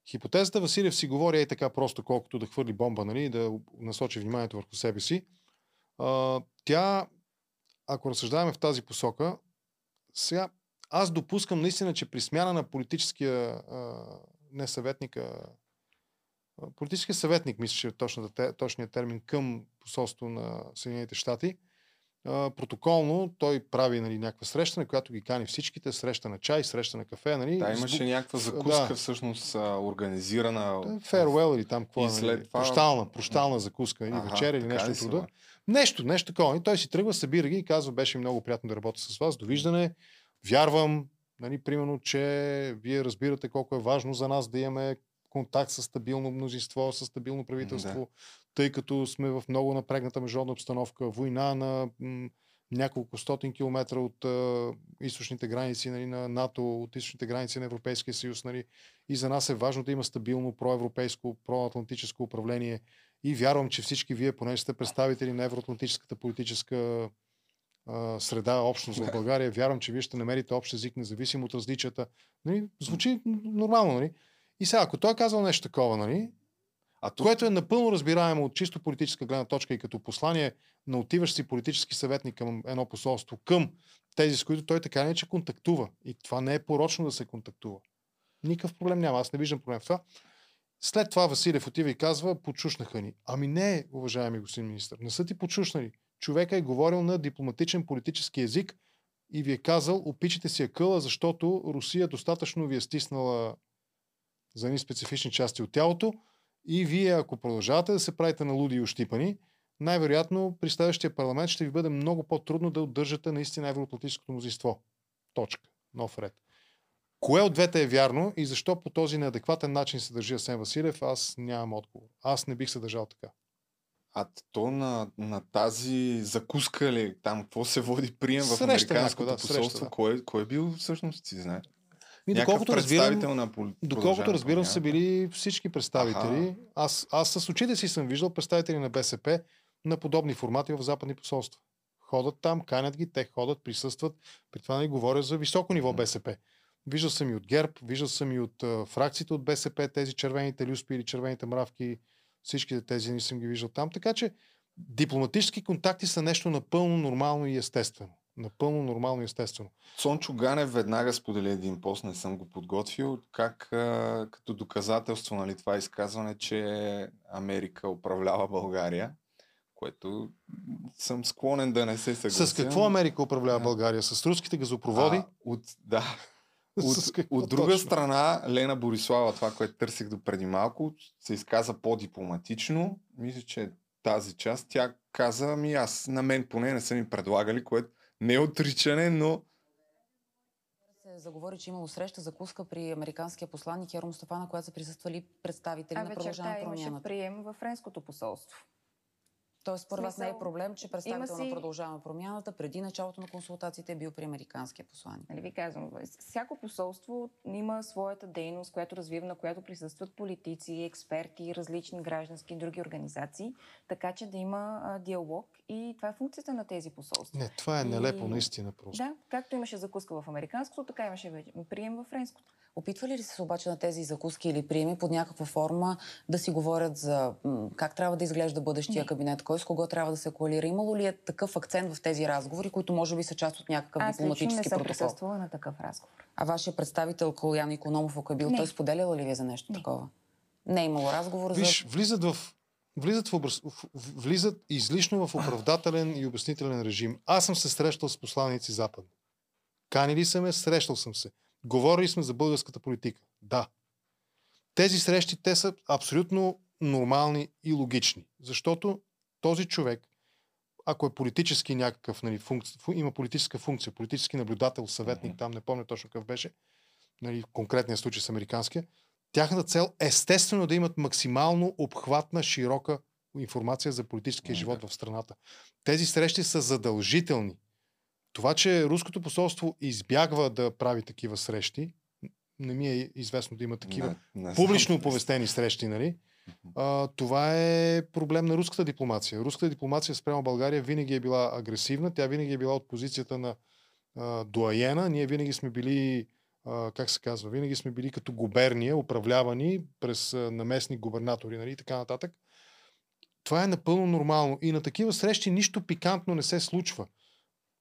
Хипотезата Василев си говори е така просто, колкото да хвърли бомба, нали, да насочи вниманието върху себе си. А, тя, ако разсъждаваме в тази посока, сега аз допускам наистина, че при смяна на политическия а, не съветника, политическия съветник, мисля, че е точният термин към посолство на Съединените щати, а, протоколно той прави нали, някаква среща, на която ги кани всичките, среща на чай, среща на кафе. Нали, Да, имаше бу- някаква закуска да. всъщност организирана. Фервел или там какво И е, след нали, това- прощална, прощална закуска или Аха, вечеря или нещо от? Нещо, нещо такова. И той си тръгва, събира ги и казва, беше много приятно да работя с вас. Довиждане. Вярвам, нали, примерно, че вие разбирате колко е важно за нас да имаме контакт с стабилно мнозинство, с стабилно правителство, тъй като сме в много напрегната международна обстановка, война на м, няколко стотин километра от а, източните граници нали, на НАТО, от източните граници на Европейския съюз. Нали. И за нас е важно да има стабилно проевропейско, проатлантическо управление. И вярвам, че всички вие, поне сте представители на евроатлантическата политическа а, среда, общност в България, вярвам, че вие ще намерите общ език, независимо от различията. Нали? Звучи нормално, нали? И сега, ако той е казал нещо такова, нали? А. Което е напълно разбираемо от чисто политическа гледна точка и като послание на отиващ си политически съветник към едно посолство, към тези, с които той така не че контактува. И това не е порочно да се контактува. Никакъв проблем няма. Аз не виждам проблем в това. След това Василев отива и казва, почушнаха ни. Ами не, уважаеми господин министр, не са ти почушнали. Човека е говорил на дипломатичен политически език и ви е казал, опичате си я къла, защото Русия достатъчно ви е стиснала за едни специфични части от тялото и вие, ако продължавате да се правите на луди и ощипани, най-вероятно при следващия парламент ще ви бъде много по-трудно да удържате наистина евроатлантическото мнозинство. Точка. Нов ред. Кое от двете е вярно и защо по този неадекватен начин се държи Асен Василев, аз нямам отговор. Аз не бих се държал така. А то на, на тази закуска ли, там какво се води прием в Среща американското да, посолство, среща, да. кой, кой е бил всъщност, ти знаеш? Ми, доколкото разбирам, на пол- доколкото разбирам са били всички представители. Аз, аз с очите си съм виждал представители на БСП на подобни формати в западни посолства. Ходят там, канят ги, те ходят, присъстват. При това не говоря за високо ниво БСП. Виждал съм и от ГЕРБ, виждал съм и от а, фракциите от БСП, тези червените люспи или червените мравки, всичките тези не съм ги виждал там. Така че дипломатически контакти са нещо напълно нормално и естествено. Напълно нормално и естествено. Цончо Ганев веднага сподели един пост, не съм го подготвил, как а, като доказателство нали, това изказване, че Америка управлява България, което съм склонен да не се съглася. С какво Америка управлява България? С руските газопроводи? А, от, да. От, от друга точно? страна, Лена Борислава, това, което търсих до преди малко, се изказа по-дипломатично. Мисля, че тази част тя каза, ми аз, на мен поне не са ми предлагали, което не е отричане, но се заговори, че имало среща закуска при американския посланник Еро Мустафа, на която са присъствали представители А на вечерта продължаване имаше промяната. прием във френското посолство. Тоест, според вас не е проблем, че представител си- на продължаваме промяната преди началото на консултациите е бил при американския посланник. Нали ви казвам, всяко посолство има своята дейност, която развива, на която присъстват политици, експерти, различни граждански и други организации, така че да има а, диалог и това е функцията на тези посолства. Не, това е И- нелепо, наистина просто. Да, както имаше закуска в американското, така имаше вече прием в френското. Опитвали ли са се обаче на тези закуски или приеми под някаква форма да си говорят за м, как трябва да изглежда бъдещия Не. кабинет, кой с кого трябва да се коалира? Имало ли е такъв акцент в тези разговори, които може би са част от някакъв Аз лично не дипломатически съм протокол? присъствала на такъв разговор. А вашия представител Калян Икономов, ако е бил, Не. той споделяла ли ви за нещо такова? Не е имало разговор Виж, за... влизат в влизат, в, образ, влизат излишно в оправдателен и обяснителен режим. Аз съм се срещал с посланици Запад. Канили са ме, срещал съм се. Говорили сме за българската политика. Да. Тези срещи, те са абсолютно нормални и логични. Защото този човек, ако е политически някакъв, нали, функция, фу- има политическа функция, политически наблюдател, съветник, там не помня точно какъв беше, нали, в конкретния случай с американския, тяхната цел естествено да имат максимално обхватна, широка информация за политическия живот в страната. Тези срещи са задължителни. Това, че руското посолство избягва да прави такива срещи, не ми е известно да има такива Не, не публично знам. оповестени срещи, нали? А, това е проблем на руската дипломация. Руската дипломация спрямо България винаги е била агресивна, тя винаги е била от позицията на а, дуаена. Ние винаги сме били, а, как се казва, винаги сме били като губерния, управлявани през а, наместни губернатори нали, и така нататък. Това е напълно нормално. И на такива срещи нищо пикантно не се случва.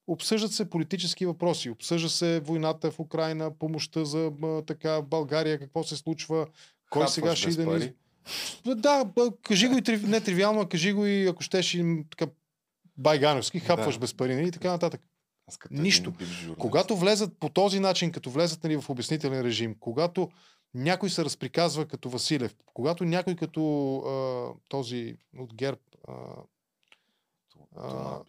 Обсъждат се политически въпроси, обсъжда се войната в Украина, помощта за така България, какво се случва, кой Хапваш сега ще иде ни... пари. Да, кажи го и трив... не тривиално, а кажи го и ако щеш и м, така байгановски, хапваш Да. без пари нали, и така нататък. Нищо. Когато влезат по този начин, като влезат нали, в обяснителен режим, когато някой се разприказва като Василев, когато някой като а, този от ГЕРБ, а, а,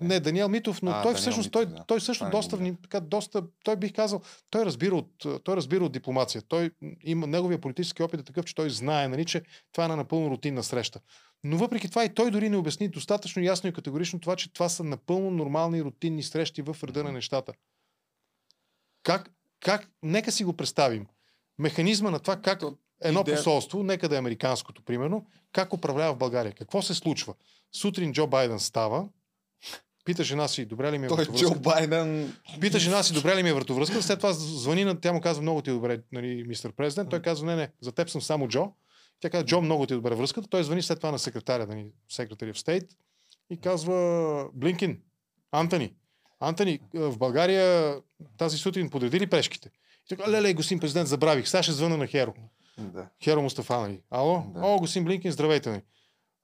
не, Даниел Митов, но А, той Даниел всъщност, Митов, той, да. той също не доста, вни- така, доста, той бих казал, той разбира от, той разбира от дипломация. Той има, неговия политически опит е такъв, че той знае, нали, че това е една напълно рутинна среща. Но въпреки това и той дори не обясни достатъчно ясно и категорично това, че това са напълно нормални рутинни срещи в реда на нещата. Как, как, нека си го представим. Механизма на това как едно идея- посолство, нека да е американското, примерно, как управлява в България. Какво се случва? Сутрин Джо Байден става, пита жена си, добре ли ми е Той вратовръзката? Джо Байден... Пита жена си, добре ли ми е вратовръзка, след това звъни на, тя му казва, много ти е добре, нали, мистер президент. Той казва, не, не, за теб съм само Джо. Тя казва, Джо, много ти е добре връзката. Той звъни след това на секретаря, нали, секретари в стейт и казва, Блинкин, Антони, Антони, в България тази сутрин подреди ли прешките? И така, леле, господин президент, забравих. Сега ще звъна на Херо. Да. Херо Мустафа, нали? Ало? Да. О, господин Блинкин, здравейте, нали?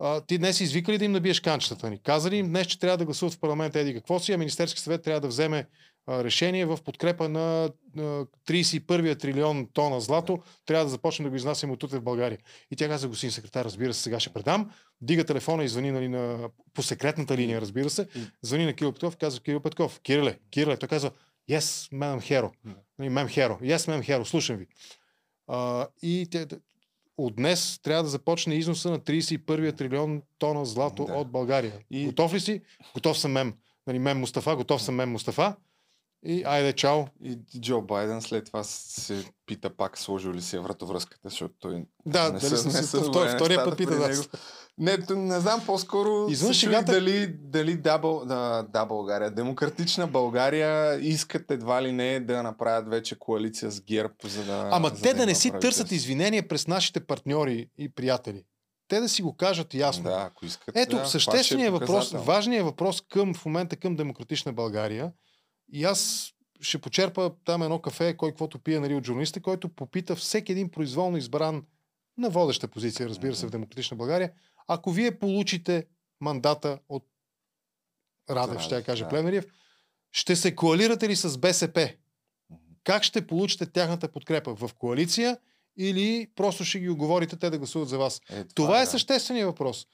А, ти днес извика ли да им набиеш канчетата ни? Каза ли им днес, че трябва да гласуват в парламента еди какво си, а Министерски съвет трябва да вземе а, решение в подкрепа на а, 31-я трилион тона злато, трябва да започнем да го изнасяме от утре в България. И тя каза, господин секретар, разбира се, сега ще предам. Дига телефона и звъни нали, на, по секретната линия, разбира се. Звъни на Кирил Петков, казва Кирил Петков, Кириле, Кириле, той казва, yes, мем херо. Мем херо, yes, мем херо, слушам ви. А, и те, от днес трябва да започне износа на 31 трилион тона злато да. от България. И... Готов ли си? Готов съм мем. Нали, мем Мустафа, готов съм мем Мустафа. И айде, чао. И Джо Байден след това се пита пак сложил ли си вратовръзката, защото той да, не дали съм се втор, втория път пита, да. Не, не знам, по-скоро Извън шегата... дали, дали да, да, да, България, демократична България искат едва ли не да направят вече коалиция с ГЕРБ, за да... Ама за те да, да не си търсят извинения през нашите партньори и приятели. Те да си го кажат ясно. Да, ако искат. Ето, да, същественият е въпрос, важният въпрос към в момента към демократична България и аз ще почерпа там едно кафе, кой каквото пие нали, от журналиста, който попита всеки един произволно избран на водеща позиция, разбира се, в Демократична България, ако вие получите мандата от Радев, ще я кажа да. Племериев, ще се коалирате ли с БСП? Как ще получите тяхната подкрепа? В коалиция или просто ще ги оговорите те да гласуват за вас? Е, това, това е да. същественият въпрос.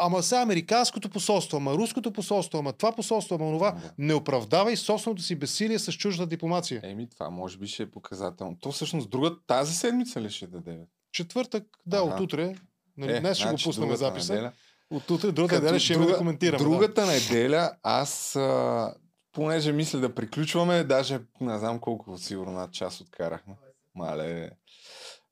Ама сега американското посолство, ама руското посолство, ама това посолство, ама това, да. не оправдавай собственото си безсилие с чужда дипломация. Еми, това може би ще е показателно. То всъщност друга тази седмица ли ще даде? Четвъртък, да, ага. от утре. Нали, е, днес ще значи, го пуснем записа. Неделя. От утре, другата неделя ще друга, да коментираме. Другата да. неделя аз, а, понеже мисля да приключваме, даже не знам колко сигурно над час откарахме. Мале.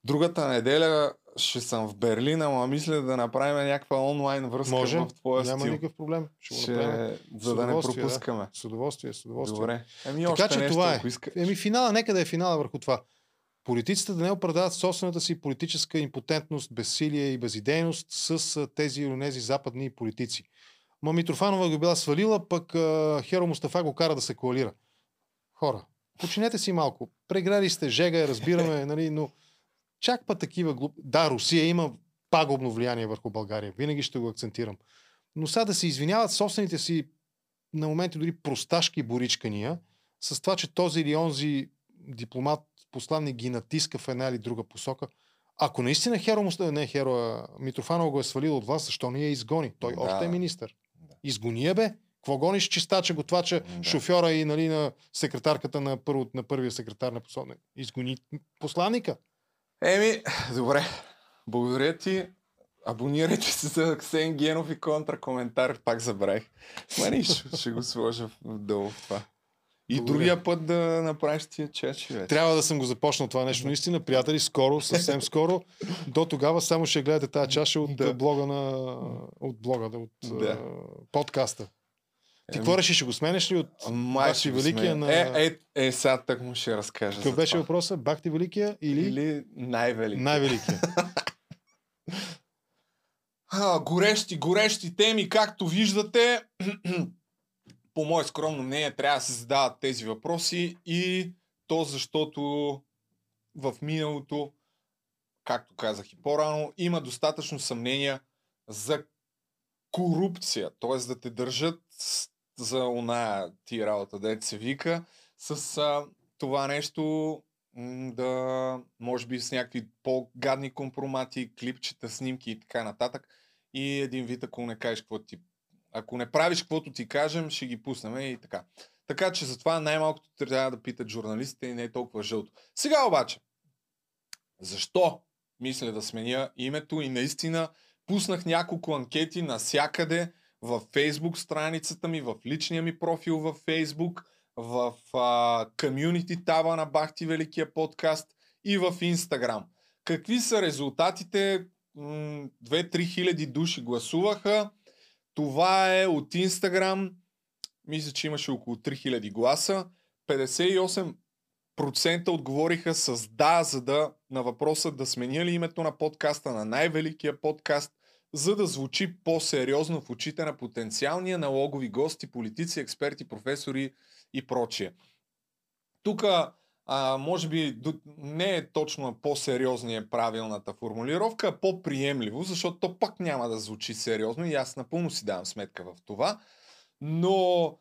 Другата неделя ще съм в Берлин, ама мисля да направим някаква онлайн връзка Може, в твоя няма стил. никакъв проблем. Ще, го направим. За да не пропускаме. Да. С удоволствие, с удоволствие. Добре. Еми, така че нещо, това е. Иска... Еми финала, нека да е финала върху това. Политиците да не оправдават собствената си политическа импотентност, безсилие и безидейност с тези или тези западни политици. Ма Митрофанова го била свалила, пък Херо Мустафа го кара да се коалира. Хора, починете си малко. Преграли сте, жега, разбираме, нали, но чак па такива глуп... Да, Русия има пагубно влияние върху България. Винаги ще го акцентирам. Но сега да се извиняват собствените си на моменти дори просташки боричкания с това, че този или онзи дипломат, посланник ги натиска в една или друга посока. Ако наистина Херо, не Херо, Митрофанова го е свалил от вас, защо не я изгони? Той да. още е министър. Изгони я бе. Какво гониш чистача, готвача, да. шофьора и нали, на секретарката на, първо, на първия секретар на посланник? Изгони посланника. Еми, добре. Благодаря ти. Абонирайте се за Ксен Генов и контракоментар. Пак забравих. Ма нищо, ще го сложа долу в това. И Благодаря. другия път да направиш тия чачи. Трябва да съм го започнал това нещо. Наистина, приятели, скоро, съвсем скоро. До тогава само ще гледате тази чаша от да. блога на... От блога, от да. подкаста. Ти какво решиш? Ще го сменеш ли от Май Бахти Великия на... Е, е, е, сега так му ще разкажа Какъв беше това. въпроса? Бахти Великия или... Или най-великия. Най-великия. а, горещи, горещи теми, както виждате. По мое скромно мнение трябва да се задават тези въпроси и то защото в миналото, както казах и по-рано, има достатъчно съмнения за корупция, т.е. да те държат за оная ти работа, да се вика, с а, това нещо да, може би с някакви по-гадни компромати, клипчета, снимки и така нататък. И един вид, ако не кажеш какво ти... Ако не правиш каквото ти кажем, ще ги пуснем и така. Така че затова най-малкото трябва да питат журналистите и не е толкова жълто. Сега обаче, защо мисля да сменя името и наистина пуснах няколко анкети насякъде, в Фейсбук страницата ми, в личния ми профил в Фейсбук, в комюнити таба на Бахти Великия подкаст и в Инстаграм. Какви са резултатите? 2-3 хиляди души гласуваха. Това е от Инстаграм. Мисля, че имаше около 3000 гласа. 58% отговориха с да, за да на въпроса да сменя ли името на подкаста на най-великия подкаст – за да звучи по-сериозно в очите на потенциалния налогови гости, политици, експерти, професори и прочие. Тук а, може би не е точно по-сериозния правилната формулировка, а по-приемливо, защото то пак няма да звучи сериозно и аз напълно си давам сметка в това. Но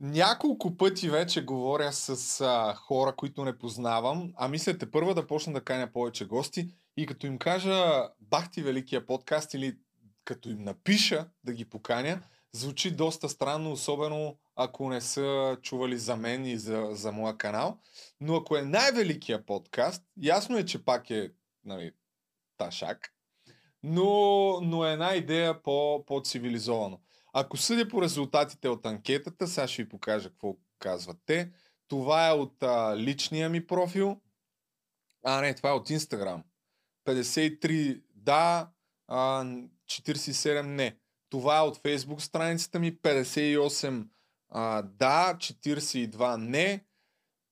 няколко пъти вече говоря с а, хора, които не познавам, а мислете първа да почна да каня повече гости и като им кажа бахти великия подкаст или като им напиша да ги поканя, звучи доста странно, особено ако не са чували за мен и за, за моя канал. Но ако е най-великия подкаст, ясно е, че пак е нали, ташак, но, но е една идея по, по-цивилизовано. Ако съдя по резултатите от анкетата, сега ще ви покажа какво казват те. Това е от а, личния ми профил. А, не, това е от Инстаграм. 53 да, а, 47 не. Това е от Фейсбук страницата ми. 58 а, да, 42 не.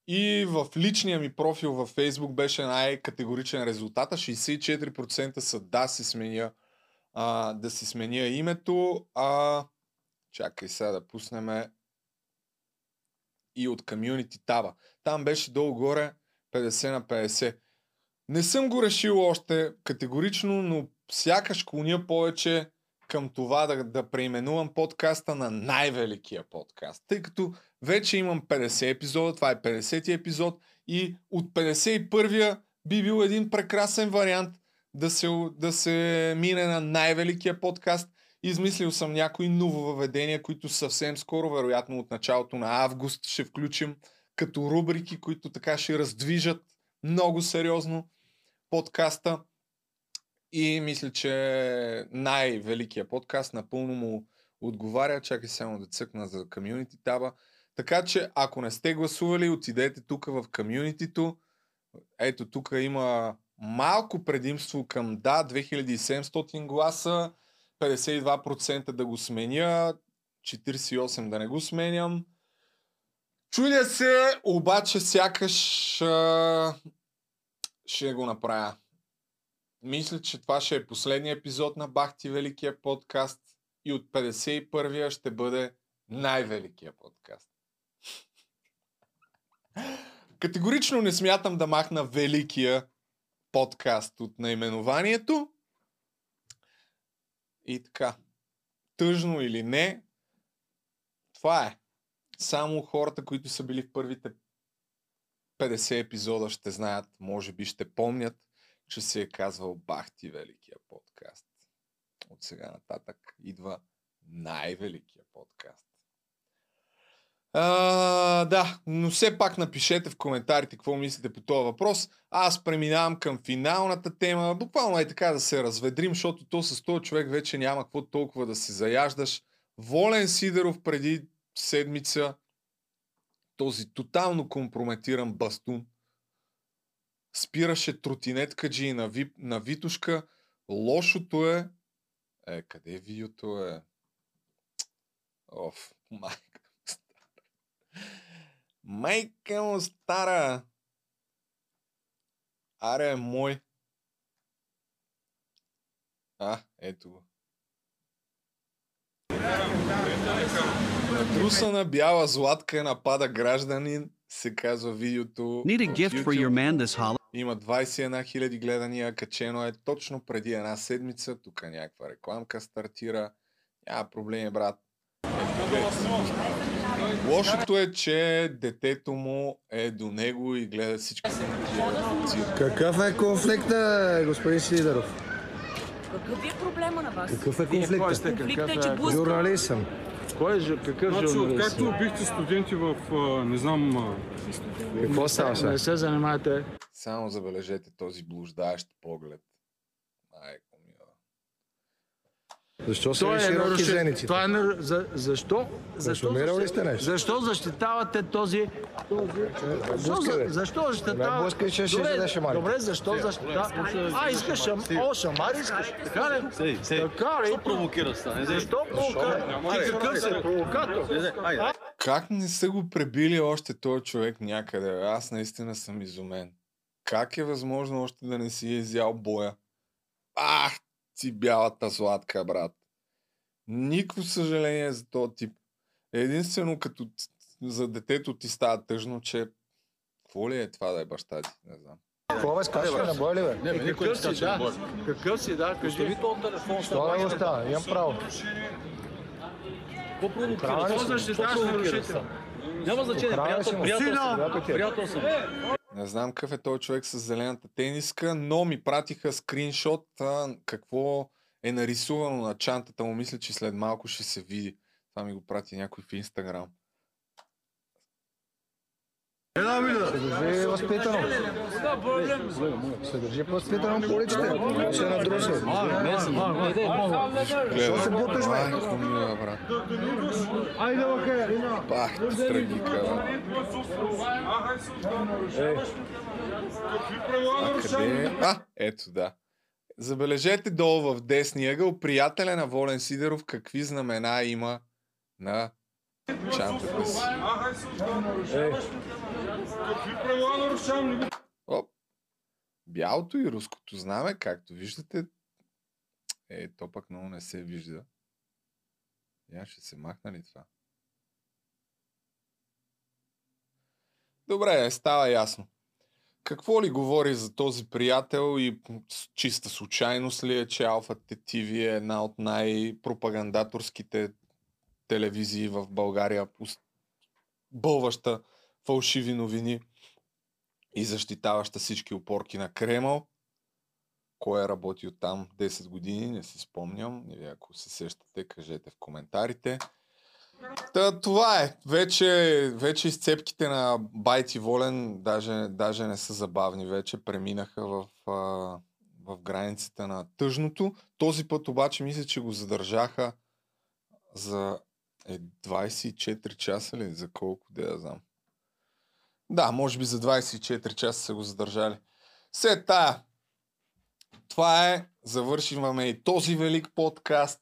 И в личния ми профил във Фейсбук беше най-категоричен резултата. 64% са да си сменя, а, да си сменя името. А, чакай сега да пуснем и от комьюнити таба. Там беше долу-горе 50 на 50. Не съм го решил още категорично, но сякаш клоня повече към това да, да преименувам подкаста на най-великия подкаст. Тъй като вече имам 50 епизода, това е 50-ти епизод и от 51-я би бил един прекрасен вариант да се, да се мине на най-великия подкаст. Измислил съм някои нововъведения, които съвсем скоро, вероятно от началото на август, ще включим като рубрики, които така ще раздвижат много сериозно подкаста. И мисля, че най-великия подкаст напълно му отговаря. Чакай само да цъкна за комьюнити таба. Така че, ако не сте гласували, отидете тук в комьюнитито. Ето, тук има малко предимство към да, 2700 гласа, 52% да го сменя, 48% да не го сменям. Чудя се, обаче сякаш а, ще го направя. Мисля, че това ще е последния епизод на Бахти Великия подкаст и от 51-я ще бъде най-великия подкаст. Категорично не смятам да махна великия подкаст от наименованието. И така. Тъжно или не, това е. Само хората, които са били в първите 50 епизода ще знаят, може би ще помнят, че се е казвал Бахти Великия подкаст. От сега нататък идва най-великия подкаст. А, да, но все пак напишете в коментарите какво мислите по този въпрос. Аз преминавам към финалната тема. Буквално е така да се разведрим, защото то с този човек вече няма какво толкова да се заяждаш. Волен Сидеров преди седмица този тотално компрометиран бастун спираше тротинеткаджи на, ви, на Витушка. Лошото е... Е, къде е видеото е? Оф, майка му стара. Майка му стара! Аре, мой. А, ето го. Натрусана бяла златка напада гражданин, се казва видеото. Need a gift for your man this holiday? Има 21 000 гледания, качено е точно преди една седмица. Тук някаква рекламка стартира. Няма проблеми, брат. Лошото е, че детето му е до него и гледа всички. Какъв е конфликта, господин Сидоров? Какъв е проблема на вас? Какъв е конфликта? Конфликта е, че блъскам. Журналист съм. Кой е, какъв Значи, журналист? откакто убихте студенти в, а, не знам... А... Какво става сега? Не се занимавате. Само забележете този блуждаещ поглед. Майко. Защо са е широки нарушен- зениците? Това е нар... за... Защо? Защо, ли сте нещо? защо защитавате този... този... Защо, защо Не защитавате... блъскай, че ще шамарите. Добре, защо защитавате... А, искаш шам... О, шамари искаш. Така ли? Така ли? Защо провокира Защо провокира? Ти какъв си? Провокатор? Как не са го пребили още този човек някъде? Аз наистина съм изумен. Как е възможно още да не си е изял боя? Ах, ти бялата сладка, брат. Никакво съжаление за този тип. Единствено като за детето ти става тъжно, че Какво ли е това да е баща ти? Не знам. Какво бе, скачаш на бой ли бе? Не, бе, никой не скача на бой. Какъв си, да? Кажи този телефон. Що да го става? Имам право. Какво ли Какво защитаваш нарушителя? Няма значение, приятел, приятел съм. Приятел съм. Не знам какъв е този човек с зелената тениска, но ми пратиха скриншот а, какво е нарисувано на чантата му. Мисля, че след малко ще се види. Това ми го прати някой в Инстаграм. Се държи възпитано. Се държи възпитано по улиците. Ще надруша. Защо се буташ, бе? Майко мила, брат. Айде, бе, Пах, трагика, бе. А къде е? А, ето да. Забележете долу в десния ъгъл приятеля на Волен Сидеров какви знамена има на чантата си. Оп. Бялото и руското знаме, както виждате, е, то пък много не се вижда. Я ще се махна ли това? Добре, става ясно. Какво ли говори за този приятел и чиста случайност ли е, че Алфа TV е една от най-пропагандаторските телевизии в България, бълваща фалшиви новини и защитаваща всички опорки на Кремъл. Кой е работил там 10 години, не си спомням. Или ако се сещате, кажете в коментарите. Та, това е. Вече, вече изцепките на Байти Волен даже, даже не са забавни. Вече преминаха в, в границите на тъжното. Този път обаче мисля, че го задържаха за е, 24 часа ли? За колко, да я знам. Да, може би за 24 часа са го задържали. След тая. Това е. Завършиваме и този велик подкаст.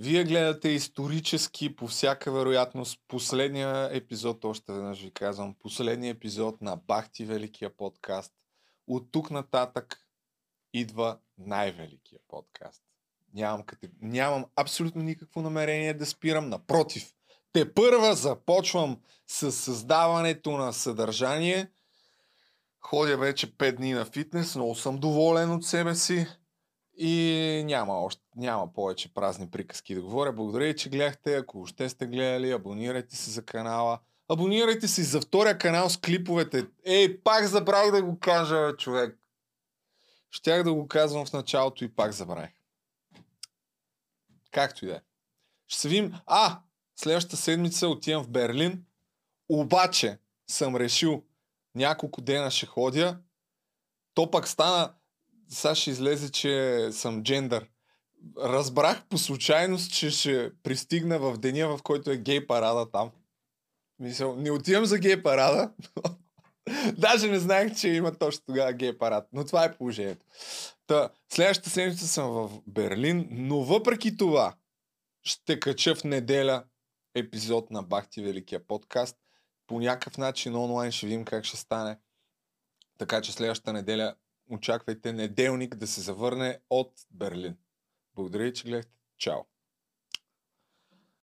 Вие гледате исторически, по всяка вероятност, последния епизод, още веднъж ви казвам, последния епизод на Бахти Великия подкаст. От тук нататък идва най-великия подкаст. Нямам, катег... Нямам абсолютно никакво намерение да спирам. Напротив, те първа започвам с създаването на съдържание. Ходя вече 5 дни на фитнес, много съм доволен от себе си. И няма, още, няма повече празни приказки да говоря. Благодаря ви, че гледахте. Ако още сте гледали, абонирайте се за канала. Абонирайте се и за втория канал с клиповете. Ей, пак забравих да го кажа, човек. Щях да го казвам в началото и пак забравих. Както и да е. Ще се видим. А, следващата седмица отивам в Берлин. Обаче съм решил няколко дена ще ходя. То пък стана, сега ще излезе, че съм джендър. Разбрах по случайност, че ще пристигна в деня, в който е гей парада там. Мисля, не отивам за гей парада. Даже не знаех, че има точно тогава гей парад. Но това е положението. Та, следващата седмица съм в Берлин, но въпреки това ще кача в неделя епизод на Бахти Великия подкаст. По някакъв начин онлайн ще видим как ще стане. Така че следващата неделя очаквайте неделник да се завърне от Берлин. Благодаря че гледахте. Чао!